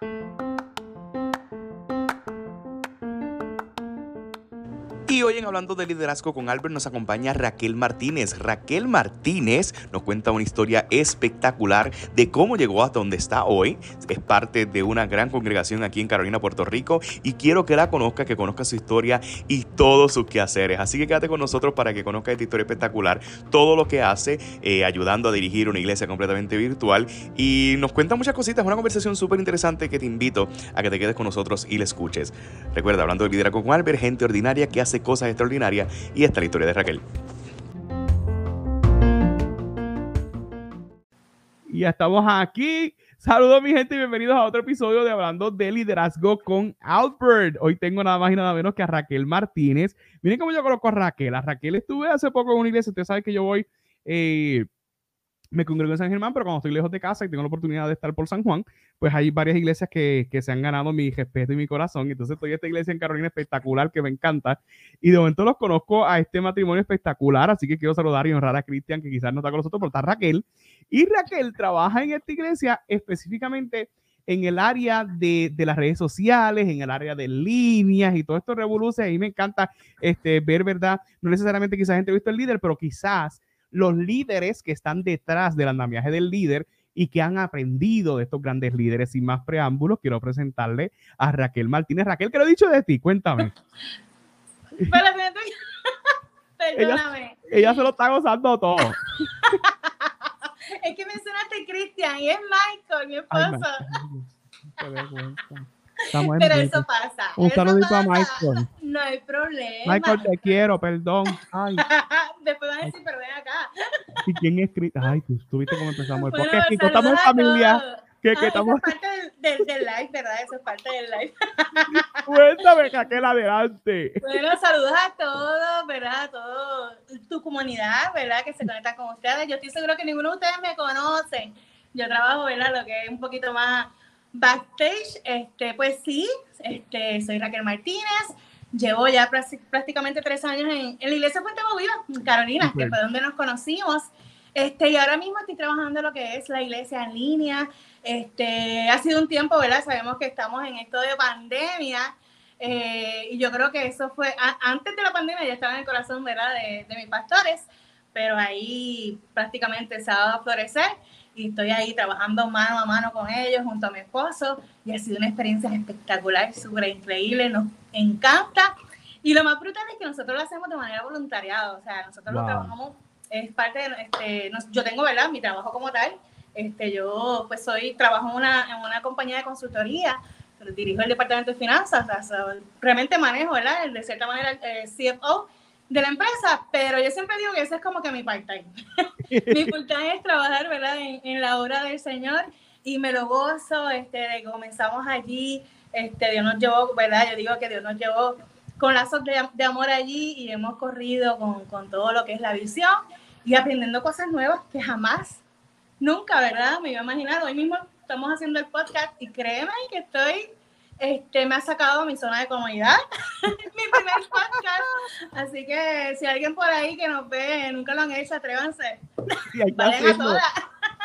Thank you. Hoy en Hablando de Liderazgo con Albert nos acompaña Raquel Martínez. Raquel Martínez nos cuenta una historia espectacular de cómo llegó hasta donde está hoy. Es parte de una gran congregación aquí en Carolina, Puerto Rico. Y quiero que la conozca, que conozca su historia y todos sus quehaceres. Así que quédate con nosotros para que conozca esta historia espectacular. Todo lo que hace, eh, ayudando a dirigir una iglesia completamente virtual. Y nos cuenta muchas cositas. Una conversación súper interesante que te invito a que te quedes con nosotros y la escuches. Recuerda, Hablando de Liderazgo con Albert, gente ordinaria que hace cosas extraordinarias y esta es la historia de Raquel. Y ya estamos aquí. Saludos mi gente y bienvenidos a otro episodio de Hablando de Liderazgo con Albert. Hoy tengo nada más y nada menos que a Raquel Martínez. Miren cómo yo conozco a Raquel. A Raquel estuve hace poco en una iglesia. Usted sabe que yo voy eh, me congrego en San Germán, pero cuando estoy lejos de casa y tengo la oportunidad de estar por San Juan, pues hay varias iglesias que, que se han ganado mi respeto y mi corazón. Entonces estoy en esta iglesia en Carolina espectacular que me encanta. Y de momento los conozco a este matrimonio espectacular, así que quiero saludar y honrar a Cristian, que quizás no está con nosotros, pero está Raquel. Y Raquel trabaja en esta iglesia específicamente en el área de, de, las redes sociales, en el área de líneas y todo esto revoluce. Ahí me encanta este, ver, ¿verdad? No necesariamente quizás gente visto el líder, pero quizás los líderes que están detrás del andamiaje del líder y que han aprendido de estos grandes líderes. Sin más preámbulos, quiero presentarle a Raquel Martínez. Raquel, ¿qué lo he dicho de ti? Cuéntame. Perdóname. Ella, ella, se lo está gozando todo. es que mencionaste Cristian y es Michael, mi esposo. Ay, Pero eso pasa. Un saludito a Michael. No hay problema. Michael, te quiero, perdón. Ay. Después van a decir, pero ven acá. ¿Y quién es Cristian? Ay, tú, tú viste cómo empezamos podcast. estamos en familia. Que, que Ay, estamos... Eso es parte del, del, del, live, ¿verdad? Eso es parte del live. Cuéntame, Raquel, adelante. Bueno, saludos a todos, ¿verdad? A toda tu comunidad, ¿verdad? Que se conecta con ustedes. Yo estoy seguro que ninguno de ustedes me conocen. Yo trabajo, ¿verdad? Lo que es un poquito más backstage. Este, pues sí, este, soy Raquel Martínez. Llevo ya prácticamente tres años en, en la iglesia Puente Movida, en Carolina, que fue donde nos conocimos. Este, y ahora mismo estoy trabajando en lo que es la iglesia en línea. Este, ha sido un tiempo, ¿verdad? Sabemos que estamos en esto de pandemia. Eh, y yo creo que eso fue, a, antes de la pandemia ya estaba en el corazón, ¿verdad? De, de mis pastores, pero ahí prácticamente se ha dado a florecer y estoy ahí trabajando mano a mano con ellos junto a mi esposo y ha sido una experiencia espectacular, súper increíble, nos encanta. Y lo más brutal es que nosotros lo hacemos de manera voluntariada, o sea, nosotros wow. lo trabajamos, es parte de, este, nos, yo tengo, ¿verdad? Mi trabajo como tal, este, yo pues soy, trabajo en una, en una compañía de consultoría, dirijo el departamento de finanzas, o sea, realmente manejo, ¿verdad? De cierta manera el CFO de la empresa, pero yo siempre digo que ese es como que mi part-time. mi full-time es trabajar, ¿verdad? En, en, la obra del Señor y me lo gozo, este, comenzamos allí, este, Dios nos llevó, ¿verdad? Yo digo que Dios nos llevó con lazos de, de amor allí y hemos corrido con, con todo lo que es la visión y aprendiendo cosas nuevas que jamás, nunca, ¿verdad? Me iba a imaginar, hoy mismo estamos haciendo el podcast y créeme que estoy este, me ha sacado a mi zona de comodidad, mi primer podcast. Así que si alguien por ahí que nos ve, nunca lo han hecho, atrévanse. Sí, hay, que hacerlo.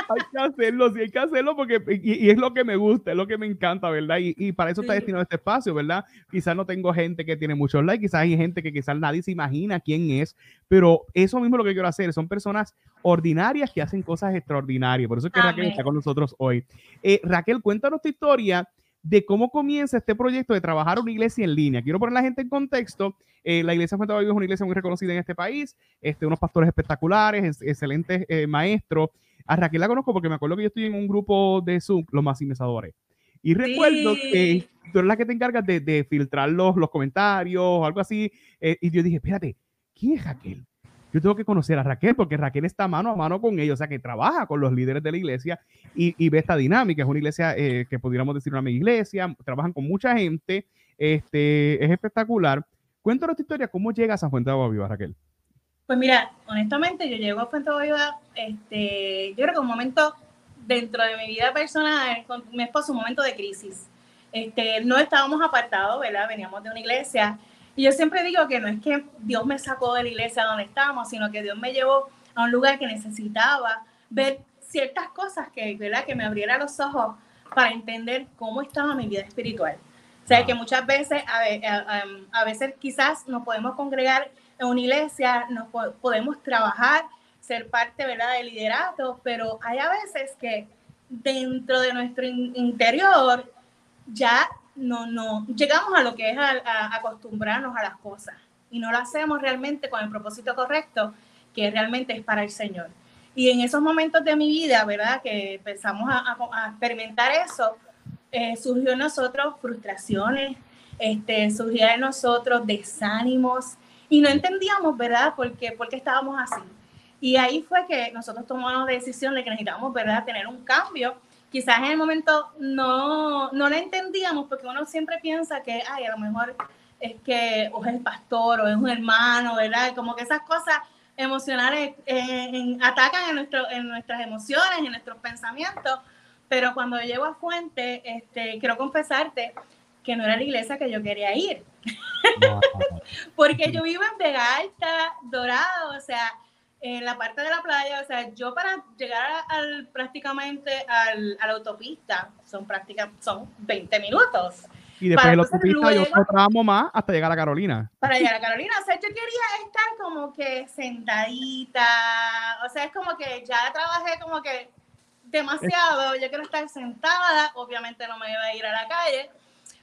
Hay que hacerlo, sí, hay que hacerlo porque, y, y, es lo que me gusta, es lo que me encanta, ¿verdad? Y, y para eso sí. está destinado este espacio, ¿verdad? Quizás no tengo gente que tiene muchos likes, quizás hay gente que quizás nadie se imagina quién es, pero eso mismo es lo que quiero hacer, son personas ordinarias que hacen cosas extraordinarias, por eso es que Amén. Raquel está con nosotros hoy. Eh, Raquel, cuéntanos tu historia de cómo comienza este proyecto de trabajar una iglesia en línea. Quiero poner a la gente en contexto. Eh, la iglesia Fuente Bayo es una iglesia muy reconocida en este país, este, unos pastores espectaculares, excelentes eh, maestros. A Raquel la conozco porque me acuerdo que yo estoy en un grupo de Zoom, los maximizadores. Y recuerdo sí. que tú eres la que te encargas de, de filtrar los, los, comentarios o algo así. Eh, y yo dije, espérate, ¿quién es Raquel? yo tengo que conocer a Raquel porque Raquel está mano a mano con ellos, o sea, que trabaja con los líderes de la iglesia y, y ve esta dinámica. Es una iglesia eh, que pudiéramos decir una mega iglesia, trabajan con mucha gente, este, es espectacular. Cuéntanos tu historia, ¿cómo llegas a Fuente de Agua Viva, Raquel? Pues mira, honestamente, yo llego a Fuente Viva, este, yo creo que un momento dentro de mi vida personal, con mi esposo, un momento de crisis. Este, no estábamos apartados, ¿verdad? Veníamos de una iglesia y yo siempre digo que no es que Dios me sacó de la iglesia donde estábamos, sino que Dios me llevó a un lugar que necesitaba ver ciertas cosas que, ¿verdad? que me abriera los ojos para entender cómo estaba mi vida espiritual. O sea, que muchas veces, a, a, veces quizás nos podemos congregar en una iglesia, nos podemos trabajar, ser parte, ¿verdad?, del liderato, pero hay a veces que dentro de nuestro interior ya no, no llegamos a lo que es a, acostumbrarnos a las cosas y no lo hacemos realmente con el propósito correcto, que realmente es para el Señor. Y en esos momentos de mi vida, ¿verdad? Que empezamos a, experimentar eso, eh, surgió en nosotros frustraciones, este, surgió en nosotros desánimos y no entendíamos, ¿verdad? ¿Por qué, por qué estábamos así? Y ahí fue que nosotros tomamos la decisión de que necesitábamos, ¿verdad?, tener un cambio. Quizás en el momento no, no lo entendíamos porque uno siempre piensa que, ay, a lo mejor es que o es el pastor o es un hermano, ¿verdad? Como que esas cosas emocionales eh, atacan en, nuestro, en nuestras emociones, en nuestros pensamientos. Pero cuando llego a Fuente, este, quiero confesarte que no era la iglesia que yo quería ir. Porque yo vivo en Vega Alta, Dorado, o sea, en la parte de la playa, o sea, yo para llegar al, prácticamente al, a la autopista son prácticamente son 20 minutos. Y después de la autopista yo otro más hasta llegar a Carolina. Para llegar a Carolina, o sea, yo quería estar como que sentadita, o sea, es como que ya trabajé como que demasiado, yo quiero estar sentada, obviamente no me iba a ir a la calle,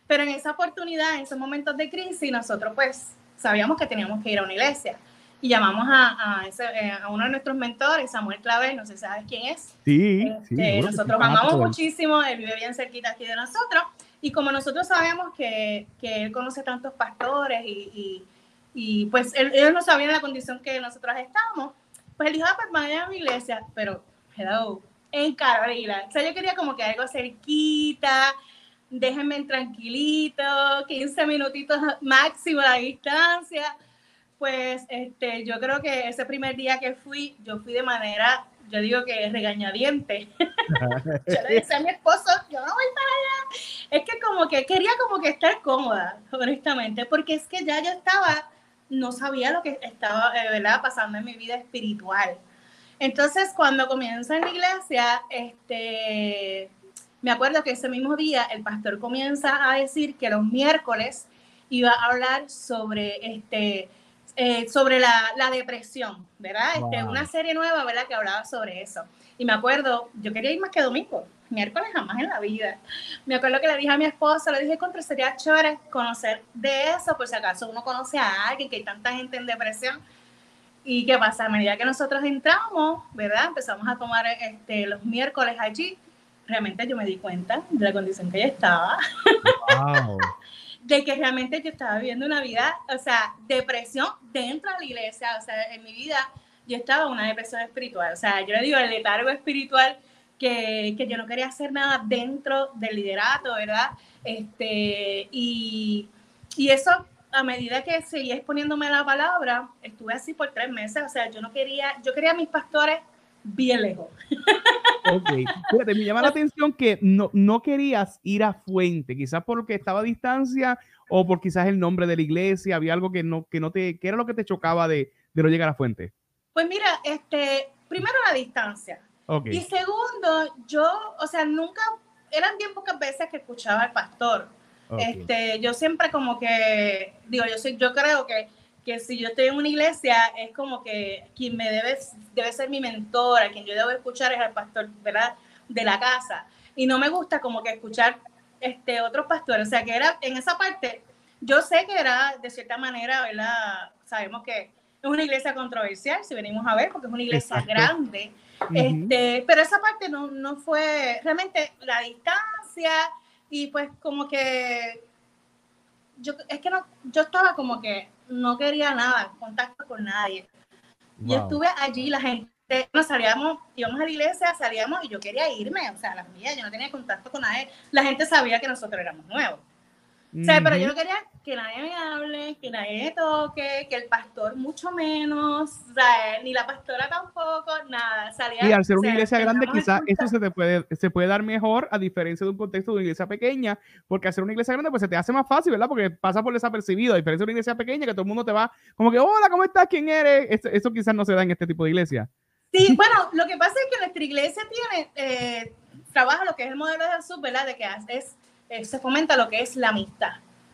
pero en esa oportunidad, en esos momentos de crisis, nosotros pues sabíamos que teníamos que ir a una iglesia y llamamos a, a, ese, eh, a, uno de nuestros mentores, Samuel Clavel, no sé si sabes quién es. Sí, sí este, nosotros amamos muchísimo, él vive bien cerquita aquí de nosotros, y como nosotros sabemos que, que él conoce tantos pastores y, y, y pues él, ellos no sabían la condición que nosotros estábamos, pues él dijo, ah, pues vaya a mi iglesia, pero, hello, en Carolina. O sea, yo quería como que algo cerquita, déjenme tranquilito, 15 minutitos máximo la distancia pues este, yo creo que ese primer día que fui, yo fui de manera, yo digo que regañadiente. yo le decía a mi esposo, yo no voy para allá. Es que como que quería como que estar cómoda, honestamente, porque es que ya yo estaba, no sabía lo que estaba, eh, ¿verdad?, pasando en mi vida espiritual. Entonces, cuando comienzo en la iglesia, este, me acuerdo que ese mismo día el pastor comienza a decir que los miércoles iba a hablar sobre este eh, sobre la, la, depresión, ¿verdad? Este, una serie nueva, ¿verdad? Que hablaba sobre eso. Y me acuerdo, yo quería ir más que domingo, miércoles jamás en la vida. Me acuerdo que le dije a mi esposa, le dije, contra, sería chévere conocer de eso, por si acaso uno conoce a alguien, que hay tanta gente en depresión. Y qué pasa, a medida que nosotros entramos, ¿verdad? Empezamos a tomar este, los miércoles allí. Realmente yo me di cuenta de la condición que ella estaba. Wow. de que realmente yo estaba viviendo una vida, o sea, depresión dentro de la iglesia, o sea, en mi vida yo estaba en una depresión espiritual, o sea, yo le digo el letargo espiritual que, que yo no quería hacer nada dentro del liderato, ¿verdad? Este, y, y eso a medida que seguía exponiéndome la palabra, estuve así por tres meses, o sea, yo no quería, yo quería a mis pastores bien lejos. Ok, fíjate, me llama la atención que no, no querías ir a Fuente, quizás porque estaba a distancia o por quizás el nombre de la iglesia, había algo que no, que no te, ¿qué era lo que te chocaba de, de no llegar a Fuente? Pues mira, este, primero la distancia. Okay. Y segundo, yo, o sea, nunca, eran bien pocas veces que escuchaba al pastor. Este, yo siempre como que, digo, yo soy, yo creo que que si yo estoy en una iglesia, es como que quien me debe, debe ser mi mentor, a quien yo debo escuchar es al pastor, ¿verdad? De la casa. Y no me gusta como que escuchar este, otros pastores. O sea, que era en esa parte, yo sé que era de cierta manera, ¿verdad? Sabemos que es una iglesia controversial, si venimos a ver, porque es una iglesia grande. este, pero esa parte no, no fue realmente la distancia y pues como que yo, es que no, yo estaba como que no quería nada, contacto con nadie. Yo estuve allí, la gente, nos salíamos, íbamos a la iglesia, salíamos y yo quería irme, o sea, la mía, yo no tenía contacto con nadie. La gente sabía que nosotros éramos nuevos. O sea, pero yo no quería que nadie me hable, que nadie me toque, que el pastor mucho menos, o sea, ni la pastora tampoco, nada. Salía, y al ser una iglesia grande, quizás eso se te puede, se puede dar mejor a diferencia de un contexto de una iglesia pequeña, porque hacer una iglesia grande, pues se te hace más fácil, ¿verdad? Porque pasa por desapercibido, a diferencia de una iglesia pequeña, que todo el mundo te va como que, hola, ¿cómo estás? ¿Quién eres? Eso, eso quizás no se da en este tipo de iglesia. Sí, bueno, lo que pasa es que nuestra iglesia tiene... Eh, trabaja lo que es el modelo de Jesús, ¿verdad? De que es, eh, se fomenta lo que es la amistad,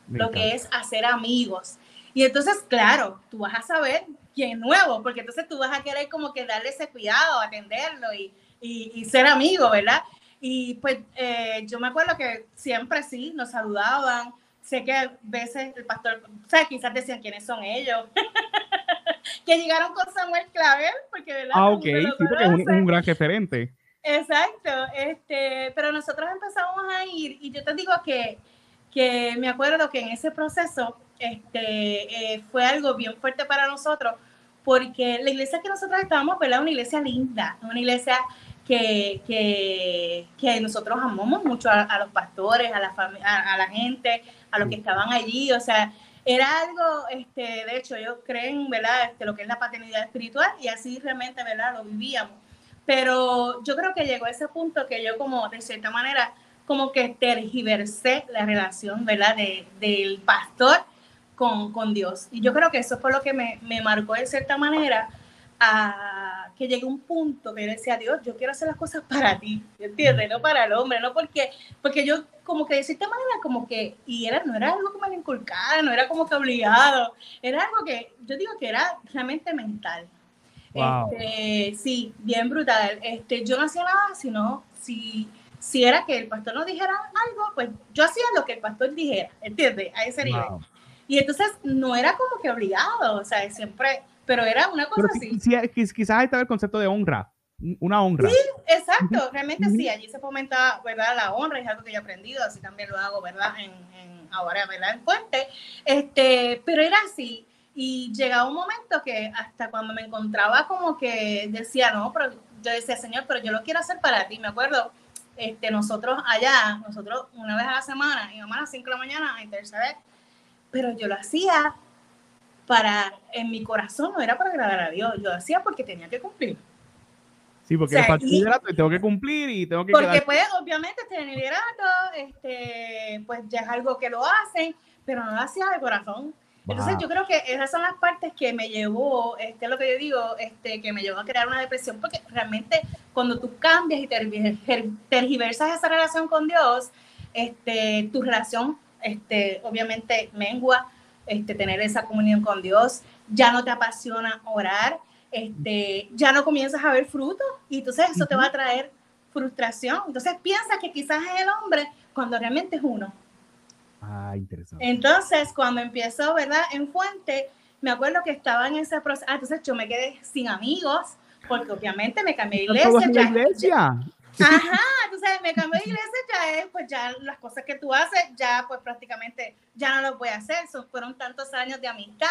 lo que es hacer amigos. Y entonces, claro, tú vas a saber quién es nuevo, porque entonces tú vas a querer como que darle ese cuidado, atenderlo y, y, ser amigo, ¿verdad? Y pues eh, yo me acuerdo que siempre sí, nos saludaban. Sé que a veces el pastor, o sea, quizás decían quiénes son ellos. que llegaron con Samuel Clavel, porque ¿verdad? Ah, ok, sí, porque es un, gran referente. Exacto, este, pero nosotros empezamos a ir y yo te digo que, que me acuerdo que en ese proceso este, eh, fue algo bien fuerte para nosotros, porque la iglesia que nosotros estábamos, ¿verdad? Una iglesia linda, una iglesia que, que, que nosotros amamos mucho a, los pastores, a la, a, a la gente, a los que estaban allí, o sea, era algo, este, de hecho, ellos creen, ¿verdad?, este, lo que es la paternidad espiritual y así realmente, ¿verdad?, lo vivíamos. Pero yo creo que llegó a ese punto que yo como, de cierta manera, como que tergiversé la relación, ¿verdad?, de, del pastor con, con, Dios. Y yo creo que eso fue lo que me, me marcó de cierta manera a que llegué a un punto que yo decía, Dios, yo quiero hacer las cosas para ti, ¿entiendes? No para el hombre, no porque, porque yo como que de cierta manera como que, y era, no era algo que me inculcara, no era como que obligado, era algo que yo digo que era realmente mental. Este, sí, bien brutal. Este, yo no hacía nada, sino si, si era que el pastor nos dijera algo, pues yo hacía lo que el pastor dijera, ¿entiendes? A ese nivel. Y entonces no era como que obligado, o sea, siempre, pero era una cosa así. quizás estaba el concepto de honra, una honra. Sí, exacto, realmente sí, allí se fomenta, ¿verdad? La honra es algo que yo he aprendido, así también lo hago, ¿verdad? En, en ahora, ¿verdad? En Fuente, este, pero era así. Y llegaba un momento que hasta cuando me encontraba como que decía, no, pero yo decía, Señor, pero yo lo quiero hacer para ti. Me acuerdo, este, nosotros allá, nosotros una vez a la semana íbamos a las 5 de la mañana a interceder pero yo lo hacía para, en mi corazón, no era para agradar a Dios, yo lo hacía porque tenía que cumplir. Sí, porque o sea, el tengo que cumplir y tengo que Porque pues, obviamente, este liderato, este, pues ya es algo que lo hacen, pero no lo hacía de corazón. Entonces yo creo que esas son las partes que me llevó, este lo que yo digo, este, que me llevó a crear una depresión, porque realmente cuando tú cambias y tergiversas esa relación con Dios, este, tu relación este, obviamente mengua, este, tener esa comunión con Dios, ya no te apasiona orar, este, ya no comienzas a ver frutos y entonces eso te va a traer frustración. Entonces piensa que quizás es el hombre cuando realmente es uno. Ah, interesante. Entonces, cuando empiezo, ¿verdad? En Fuente, me acuerdo que estaba en ese proceso. Ah, entonces yo me quedé sin amigos, porque obviamente me cambié de iglesia. Ya, iglesia? Ajá, entonces me cambié de iglesia, ya es, pues ya las cosas que tú haces, ya pues prácticamente ya no lo voy a hacer, Son, fueron tantos años de amistad,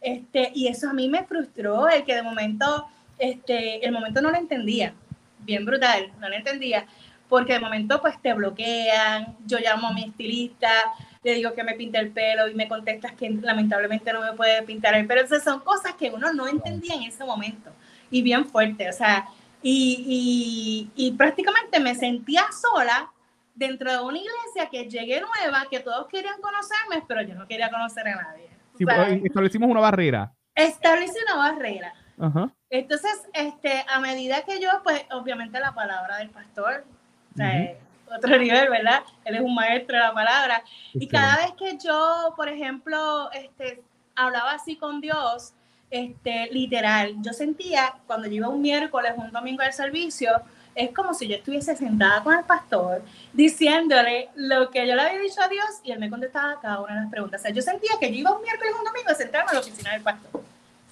este, y eso a mí me frustró, el que de momento, este, el momento no lo entendía, bien brutal, no lo entendía, porque de momento pues te bloquean, yo llamo a mi estilista, le digo que me pinte el pelo y me contestas que lamentablemente no me puede pintar el pelo, entonces son cosas que uno no entendía en ese momento, y bien fuerte, o sea, y, y, prácticamente me sentía sola dentro de una iglesia que llegué nueva, que todos querían conocerme, pero yo no quería conocer a nadie. Pues, establecimos una barrera. Establecí una barrera. Entonces, este, a medida que yo, pues, obviamente la palabra del pastor, otro nivel, ¿verdad? Él es un maestro de la palabra. Y cada vez que yo, por ejemplo, este, hablaba así con Dios, este, literal, yo sentía cuando yo iba un miércoles, un domingo al servicio, es como si yo estuviese sentada con el pastor diciéndole lo que yo le había dicho a Dios y él me contestaba cada una de las preguntas. O sea, yo sentía que yo iba un miércoles, un domingo a sentarme en la oficina del pastor,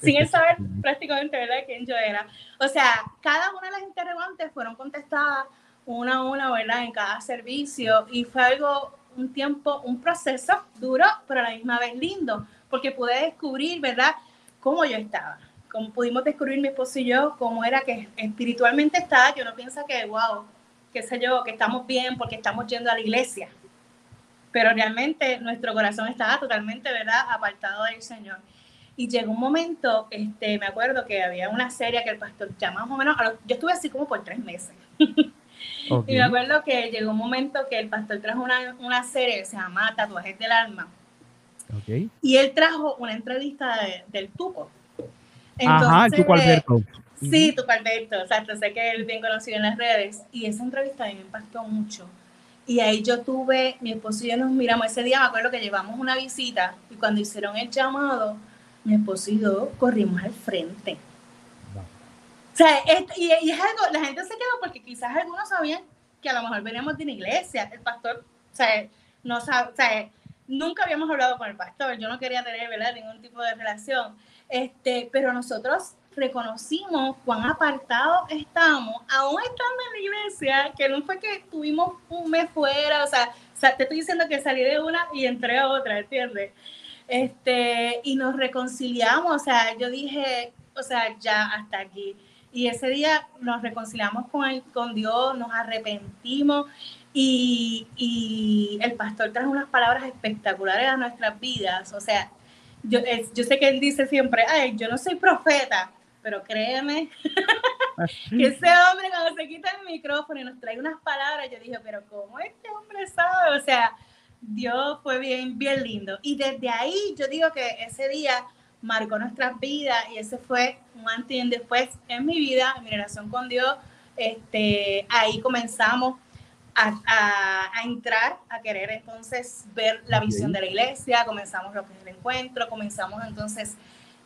sin él saber prácticamente ¿verdad? quién yo era. O sea, cada una de las interrogantes fueron contestadas una a una, ¿verdad? En cada servicio y fue algo, un tiempo, un proceso duro, pero a la misma vez lindo, porque pude descubrir, ¿verdad? cómo yo estaba, cómo pudimos descubrir mi esposo y yo, cómo era que espiritualmente estaba, que uno piensa que, wow, qué sé yo, que estamos bien porque estamos yendo a la iglesia. Pero realmente nuestro corazón estaba totalmente, ¿verdad?, apartado del Señor. Y llegó un momento, este, me acuerdo que había una serie que el pastor ya más o menos, yo estuve así como por tres meses. Y me acuerdo que llegó un momento que el pastor trajo una, una serie que se llama Tatuajes del Alma y él trajo una entrevista del Tuco. Ajá, el Tuco Alberto. Sí, tu cuarteto, exacto, sé que él es bien conocido en las redes y esa entrevista a mí me impactó mucho. Y ahí yo tuve, mi esposo y yo nos miramos, ese día me acuerdo que llevamos una visita y cuando hicieron el llamado, mi esposo y yo corrimos al frente. Sea, y, es algo, la gente se quedó porque quizás algunos sabían que a lo mejor veníamos de una iglesia, el pastor, o sea, no sabe, o sea, nunca habíamos hablado con el pastor, yo no quería tener, ¿verdad?, ningún tipo de relación, este, pero nosotros reconocimos cuán apartados estamos, aún estando en la iglesia, que no fue que tuvimos un mes fuera, o sea, te estoy diciendo que salí de una y entré a otra, ¿entiendes? Este, y nos reconciliamos, o sea, yo dije, o sea, ya hasta aquí. Y ese día nos reconciliamos con, con Dios, nos arrepentimos y, y el pastor trajo unas palabras espectaculares a nuestras vidas. O sea, yo, yo sé que él dice siempre, ay, yo no soy profeta, pero créeme que ese hombre cuando se quita el micrófono y nos trae unas palabras, yo dije, pero ¿cómo este hombre sabe? O sea, Dios fue bien, bien lindo. Y desde ahí yo digo que ese día marcó nuestras vidas y ese fue un antes y después en mi vida, en mi relación con Dios. Este, ahí comenzamos a, a, entrar, a querer entonces ver la visión de la iglesia, comenzamos lo que es el encuentro, comenzamos entonces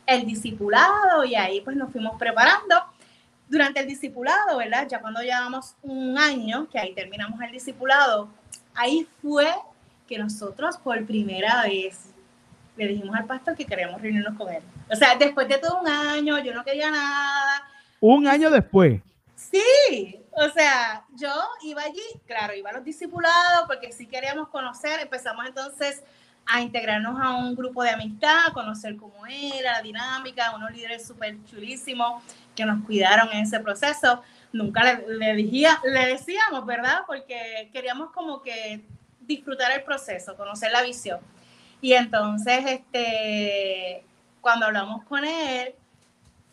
el discipulado y ahí pues nos fuimos preparando. Durante el discipulado, ¿verdad? Ya cuando llevamos un año, que ahí terminamos el discipulado, ahí fue que nosotros por primera vez le dijimos al pastor que queríamos reunirnos con él. O sea, después de todo un año, yo no quería nada. Un año después. Sí, o sea, yo iba allí, claro, iba a los discipulados porque sí queríamos conocer, empezamos entonces a integrarnos a un grupo de amistad, conocer cómo era la dinámica, unos líderes súper chulísimos que nos cuidaron en ese proceso. Nunca le, le, le decíamos, ¿verdad? Porque queríamos como que disfrutar el proceso, conocer la visión. Y entonces, este, cuando hablamos con él,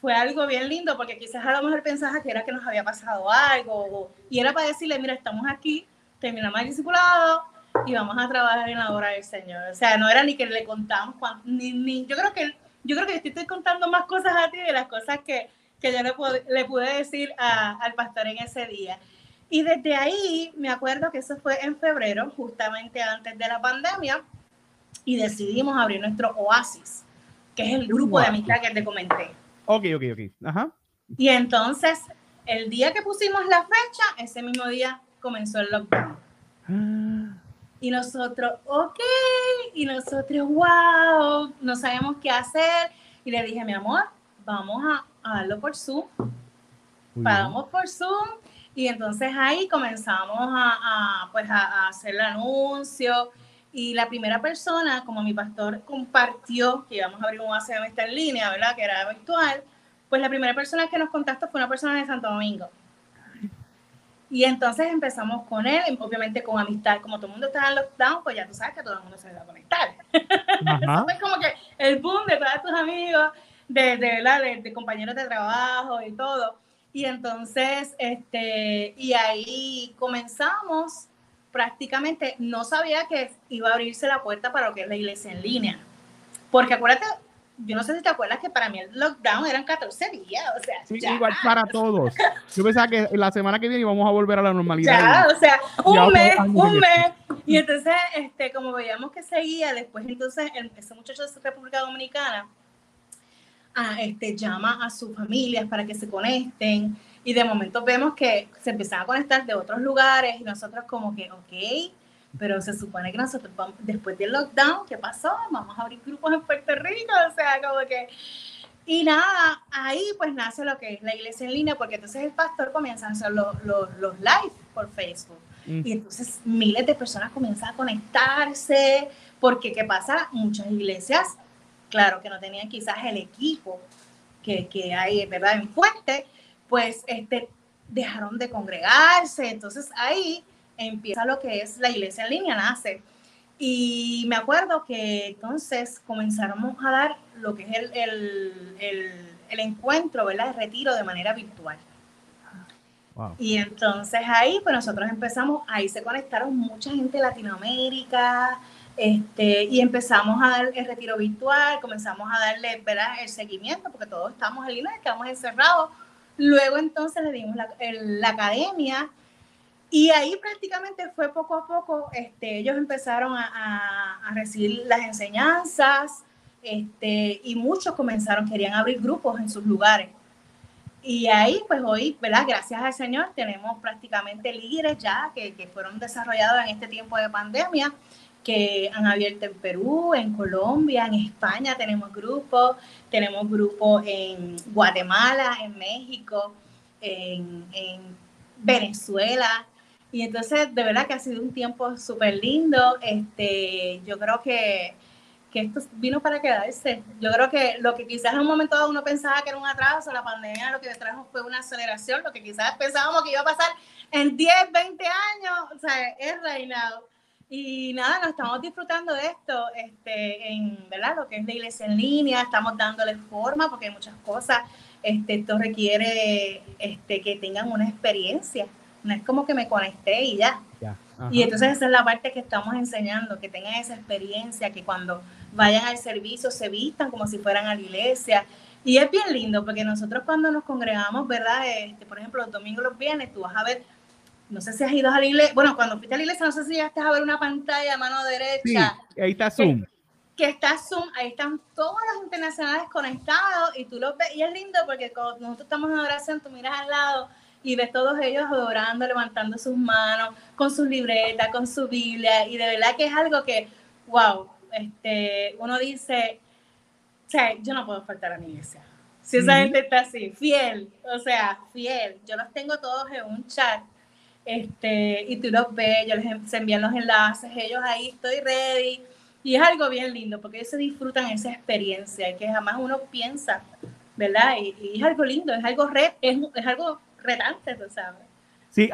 fue algo bien lindo porque quizás a lo mejor pensaba que era que nos había pasado algo y era para decirle, mira, estamos aquí, terminamos el discipulado, y vamos a trabajar en la obra del Señor. O sea, no era ni que le contamos, ni, ni, yo creo que yo creo que estoy contando más cosas a ti de las cosas que, que yo le, pude, le pude decir a, al pastor en ese día. Y desde ahí me acuerdo que eso fue en febrero, justamente antes de la pandemia, y decidimos abrir nuestro Oasis, que es el grupo de amistad que te comenté. Ok, ok, ok. Ajá. Y entonces, el día que pusimos la fecha, ese mismo día comenzó el lockdown. Ah. Y nosotros, ok, y nosotros, wow, no sabemos qué hacer. Y le dije, mi amor, vamos a, a darlo por Zoom. Pagamos por Zoom. Y entonces ahí comenzamos a, a pues a, hacer el anuncio. Y la primera persona, como mi pastor compartió que íbamos a abrir un ACM en línea, ¿verdad? Que era virtual, pues la primera persona que nos contactó fue una persona de Santo Domingo. Y entonces empezamos con él, obviamente con amistad, como todo el mundo estaba en lockdown, pues ya tú sabes que todo el mundo se va a conectar. Eso fue como que el boom de todos tus amigos, de, de, de, compañeros de trabajo y todo. Y entonces, este, y ahí comenzamos, prácticamente no sabía que iba a abrirse la puerta para lo que es la iglesia en línea. Porque acuérdate, yo no sé si te acuerdas que para mí el lockdown eran 14 días, o sea, sí, igual para todos. Yo pensaba que la semana que viene íbamos a volver a la normalidad. Ya, o sea, un mes, un mes. Y entonces, este, como veíamos que seguía, después entonces ese muchacho de República Dominicana a, ah, este, llama a sus familias para que se conecten y de momento vemos que se empezaban a conectar de otros lugares y nosotros como que, ok, pero se supone que nosotros vamos, después del lockdown, ¿qué pasó? Vamos a abrir grupos en Puerto Rico, o sea, como que... Y nada, ahí pues nace lo que es la iglesia en línea, porque entonces el pastor comienza a hacer los, los, los live por Facebook. Mm. Y entonces miles de personas comienzan a conectarse, porque ¿qué pasa? Muchas iglesias, claro que no tenían quizás el equipo que, que hay, ¿verdad? En Fuente, pues este, dejaron de congregarse. Entonces ahí empieza lo que es la iglesia en línea, nace. Y me acuerdo que entonces comenzamos a dar lo que es el, el, el, el encuentro, ¿verdad? El retiro de manera virtual. Y entonces ahí, pues nosotros empezamos, ahí se conectaron mucha gente de Latinoamérica, este, y empezamos a dar el retiro virtual, comenzamos a darle, ¿verdad? El seguimiento, porque todos estamos en línea, estamos encerrados, Luego entonces le dimos la, la academia y ahí prácticamente fue poco a poco, este, ellos empezaron a, a, recibir las enseñanzas este, y muchos comenzaron, querían abrir grupos en sus lugares. Y ahí, pues hoy, ¿verdad? Gracias al Señor, tenemos prácticamente líderes ya que, que fueron desarrollados en este tiempo de pandemia, que han abierto en Perú, en Colombia, en España tenemos grupos, tenemos grupos en Guatemala, en México, en, en Venezuela, y entonces, de verdad que ha sido un tiempo súper lindo. Este, yo creo que, que, esto vino para quedarse. Yo creo que lo que quizás en un momento dado uno pensaba que era un atraso, la pandemia lo que trajo fue una aceleración, lo que quizás pensábamos que iba a pasar en 10, 20 años, o sea, es reinado. Y nada, nos estamos disfrutando de esto, este, en ¿verdad? lo que es la iglesia en línea, estamos dándole forma porque hay muchas cosas, este, esto requiere este, que tengan una experiencia no es como que me conecté y ya. y entonces esa es la parte que estamos enseñando, que tengan esa experiencia, que cuando vayan al servicio se vistan como si fueran a la iglesia. Y es bien lindo, porque nosotros cuando nos congregamos, ¿verdad? Este, por ejemplo, los domingos, los viernes, tú vas a ver, no sé si has ido a la iglesia, bueno, cuando fuiste a la iglesia, no sé si ya estás a ver una pantalla a mano derecha. Sí, ahí está Zoom. Que, que está Zoom, ahí están todos los internacionales conectados y tú los ves, y es lindo porque cuando nosotros estamos en oración, tú miras al lado y ves todos ellos adorando, levantando sus manos, con sus libretas, con su Biblia, y de verdad que es algo que, wow, este, uno dice, o sea, yo no puedo faltar a mi iglesia. Si esa gente está así, fiel, o sea, fiel. Yo los tengo todos en un chat, este, y tú los ves, yo les envían los enlaces, ellos ahí, estoy ready. Y es algo bien lindo, porque ellos se disfrutan esa experiencia que jamás uno piensa, ¿verdad? Y, es algo lindo, es algo re, es, es algo retante, tú sabes. Sí,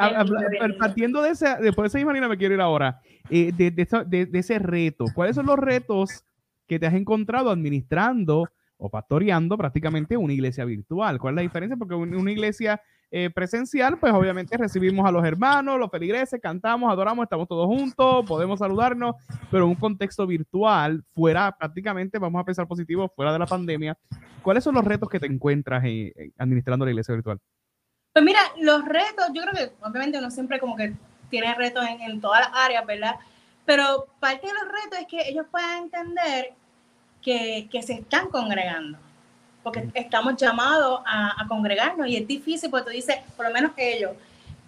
partiendo de ese, después de esa imagen me quiero ir ahora, eh, de, de, de, ese reto, ¿cuáles son los retos que te has encontrado administrando o pastoreando prácticamente una iglesia virtual? ¿Cuál es la diferencia? Porque una iglesia eh, presencial, pues obviamente recibimos a los hermanos, los feligreses, cantamos, adoramos, estamos todos juntos, podemos saludarnos, pero en un contexto virtual, fuera prácticamente, vamos a pensar positivo, fuera de la pandemia, ¿cuáles son los retos que te encuentras eh, administrando la iglesia virtual? Pues mira, los retos, yo creo que obviamente uno siempre como que tiene retos en, todas las áreas, ¿verdad? Pero parte de los retos es que ellos puedan entender que, se están congregando, porque estamos llamados a, congregarnos y es difícil porque tú dices, por lo menos ellos,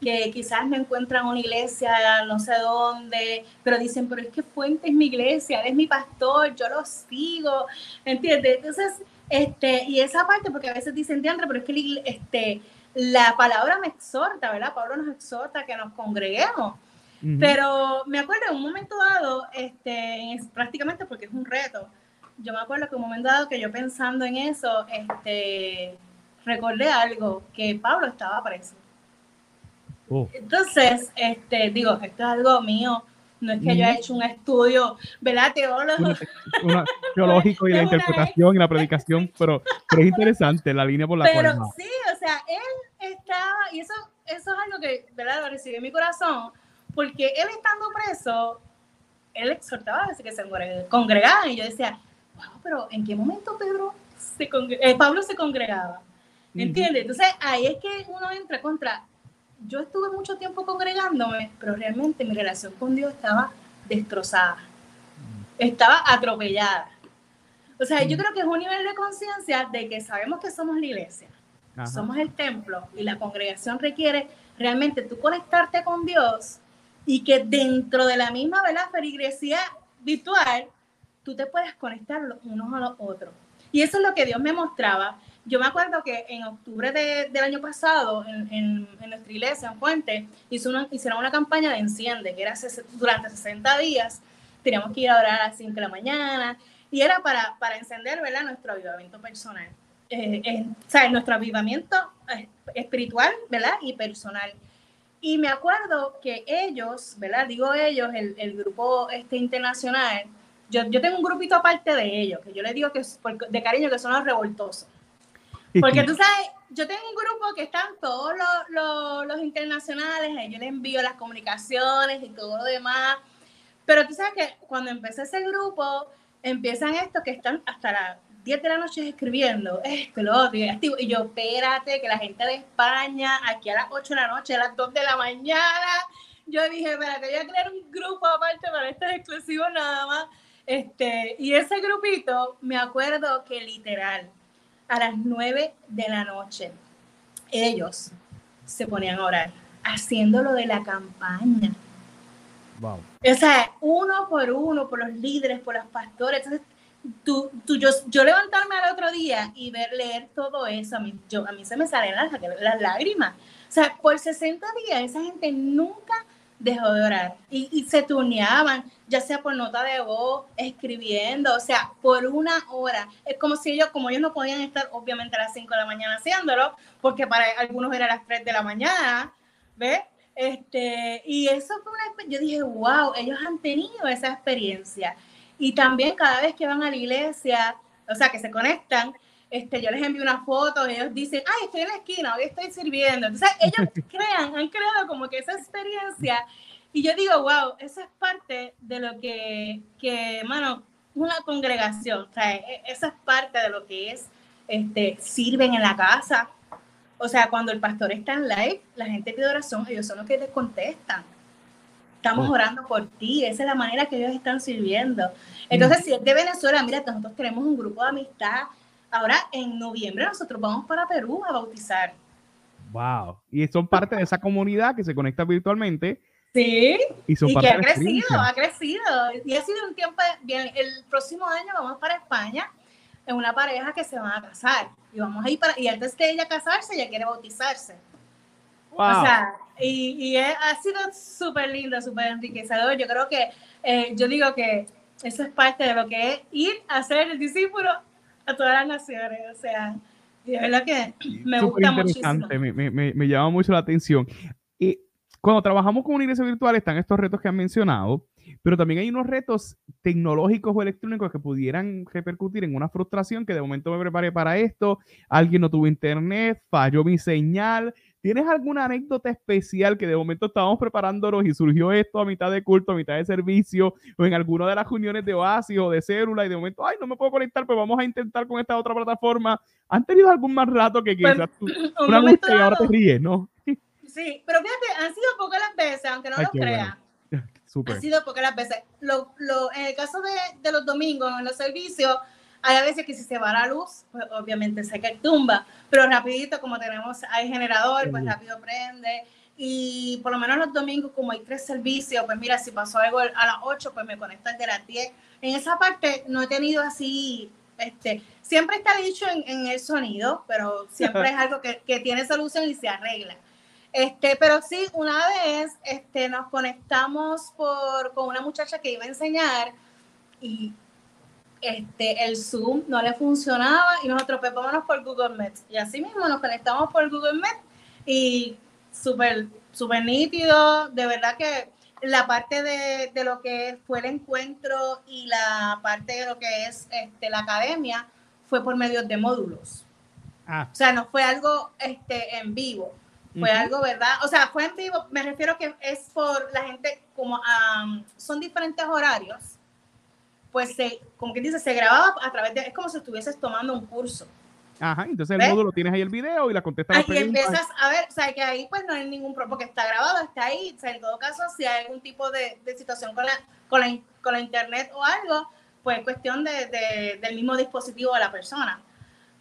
que quizás me encuentran una iglesia, no sé dónde, pero dicen, pero es que Fuente es mi iglesia, él es mi pastor, yo lo sigo, ¿entiendes? Entonces, este, y esa parte, porque a veces dicen, Diandra, pero es que este, la palabra me exhorta, ¿verdad? Pablo nos exhorta que nos congreguemos. Pero me acuerdo en un momento dado, este, prácticamente porque es un reto, yo me acuerdo que un momento dado que yo pensando en eso, este, recordé algo, que Pablo estaba preso. Oh. Entonces, este, digo, esto es algo mío, no es que yo haya hecho un estudio, ¿verdad? teológico y la interpretación y la predicación, pero, pero es interesante la línea por la pero, cual. sí, o sea, él estaba, y eso, eso es algo que, ¿verdad? Lo recibí en mi corazón, porque él estando preso, él exhortaba a que se congregaban, y yo decía, wow, pero ¿en qué momento Pedro se eh, Pablo se congregaba? ¿Entiendes? Entonces ahí es que uno entra contra yo estuve mucho tiempo congregándome, pero realmente mi relación con Dios estaba destrozada, estaba atropellada. O sea, yo mm. creo que es un nivel de conciencia de que sabemos que somos la iglesia, somos el templo y la congregación requiere realmente tú conectarte con Dios y que dentro de la misma ¿verdad? feligresía virtual, tú te puedes conectar los unos a los otros. Y eso es lo que Dios me mostraba yo me acuerdo que en octubre del año pasado, en, nuestra iglesia, en Fuente, hizo una, hicieron una campaña de enciende, que era durante 60 días, teníamos que ir a orar a las 5 de la mañana, y era para, para encender ¿verdad? nuestro avivamiento personal. Eh, o sea, nuestro avivamiento eh, espiritual, ¿verdad? Y personal. Y me acuerdo que ellos, ¿verdad? Digo ellos, el, el grupo este internacional, yo, yo, tengo un grupito aparte de ellos, que yo les digo que de cariño que son los revoltosos. Porque tú sabes, yo tengo un grupo que están todos los, los, internacionales, yo les envío las comunicaciones y todo lo demás. Pero tú sabes que cuando empecé ese grupo, empiezan estos que están hasta las 10 de la noche escribiendo esto, lo otro, y, y yo, espérate, que la gente de España, aquí a las 8 de la noche, a las 2 de la mañana, yo dije, espérate, voy a crear un grupo aparte para estos exclusivos nada más. Este, y ese grupito, me acuerdo que literal, a las 9 de la noche, ellos se ponían a orar, haciendo lo de la campaña. Wow. O sea, uno por uno, por los líderes, por los pastores. Entonces, tú, tú, yo, yo levantarme al otro día y ver, leer todo eso, a mí, yo, a mí se me salen las, las lágrimas. O sea, por 60 días esa gente nunca dejó de orar y, y, se turneaban, ya sea por nota de voz, escribiendo, o sea, por una hora. Es como si ellos, como ellos no podían estar obviamente a las 5 de la mañana haciéndolo, porque para algunos era las 3 de la mañana, ¿ves? Este, y eso fue una yo dije, wow, ellos han tenido esa experiencia. Y también cada vez que van a la iglesia, o sea, que se conectan, este, yo les envío una foto y ellos dicen, ay, estoy en la esquina, hoy estoy sirviendo. Entonces, ellos crean, han creado como que esa experiencia. Y yo digo, wow, eso es parte de lo que, que mano, una congregación, o sea, e, eso es parte de lo que es, este, sirven en la casa. O sea, cuando el pastor está en live, la gente pide oración, ellos son los que te contestan. Estamos orando por ti, esa es la manera que ellos están sirviendo. Entonces, si es de Venezuela, mira, nosotros tenemos un grupo de amistad. Ahora, en noviembre, nosotros vamos para Perú a bautizar. Wow. Y son parte de esa comunidad que se conecta virtualmente. Sí, y, que ha crecido, ha crecido. Y ha sido un tiempo bien. El próximo año vamos para España en una pareja que se van a casar. Y vamos a ir para. Y antes de ella casarse, ella quiere bautizarse. Wow. O sea, y, ha sido súper lindo, súper enriquecedor. Yo creo que, eh, yo digo que eso es parte de lo que es ir a ser el discípulo a todas las naciones. O sea, de verdad que me gusta muchísimo. Me, me, me, llama mucho la atención. Y cuando trabajamos con una iglesia virtual están estos retos que han mencionado, pero también hay unos retos tecnológicos o electrónicos que pudieran repercutir en una frustración que de momento me preparé para esto, alguien no tuvo internet, falló mi señal, ¿Tienes alguna anécdota especial que de momento estábamos preparándonos y surgió esto a mitad de culto, a mitad de servicio, o en alguna de las reuniones de Oasis o de Célula, y de momento, ay, no me puedo conectar, pero vamos a intentar con esta otra plataforma? ¿Han tenido algún más rato que pues, quizás tú, una y ahora te ríes, ¿no? Sí, pero fíjate, han sido pocas las veces, aunque no lo creas. Han sido pocas las veces. Lo, lo, en el caso de, de los domingos, en los servicios, hay a veces que si se va la luz, pues obviamente se cae tumba, pero rapidito, como tenemos, hay generador, pues rápido prende. Y por lo menos los domingos, como hay tres servicios, pues mira, si pasó algo a las 8, pues me conecto al de las 10. En esa parte no he tenido así, este, siempre está dicho en, en el sonido, pero siempre es algo que, que, tiene solución y se arregla. Este, pero sí, una vez este, nos conectamos por, con una muchacha que iba a enseñar y este, el Zoom no le funcionaba y nosotros pues vámonos por Google Meet. Y así mismo nos conectamos por Google Meet y súper, súper nítido. De verdad que la parte de, de, lo que fue el encuentro y la parte de lo que es este, la academia fue por medio de módulos. Ah. O sea, no fue algo este, en vivo. Fue algo, ¿verdad? O sea, fue en vivo, me refiero que es por la gente, como son diferentes horarios pues se, como que dice, se grababa a través de, es como si estuvieses tomando un curso. Ajá, entonces el módulo tienes ahí el video y la contestas. Ahí empiezas a ver, o sea, que ahí pues no hay ningún problema, porque está grabado, está ahí, o sea, en todo caso, si hay algún tipo de, de situación con la, con, la, con la internet o algo, pues es cuestión de, de, del mismo dispositivo de la persona.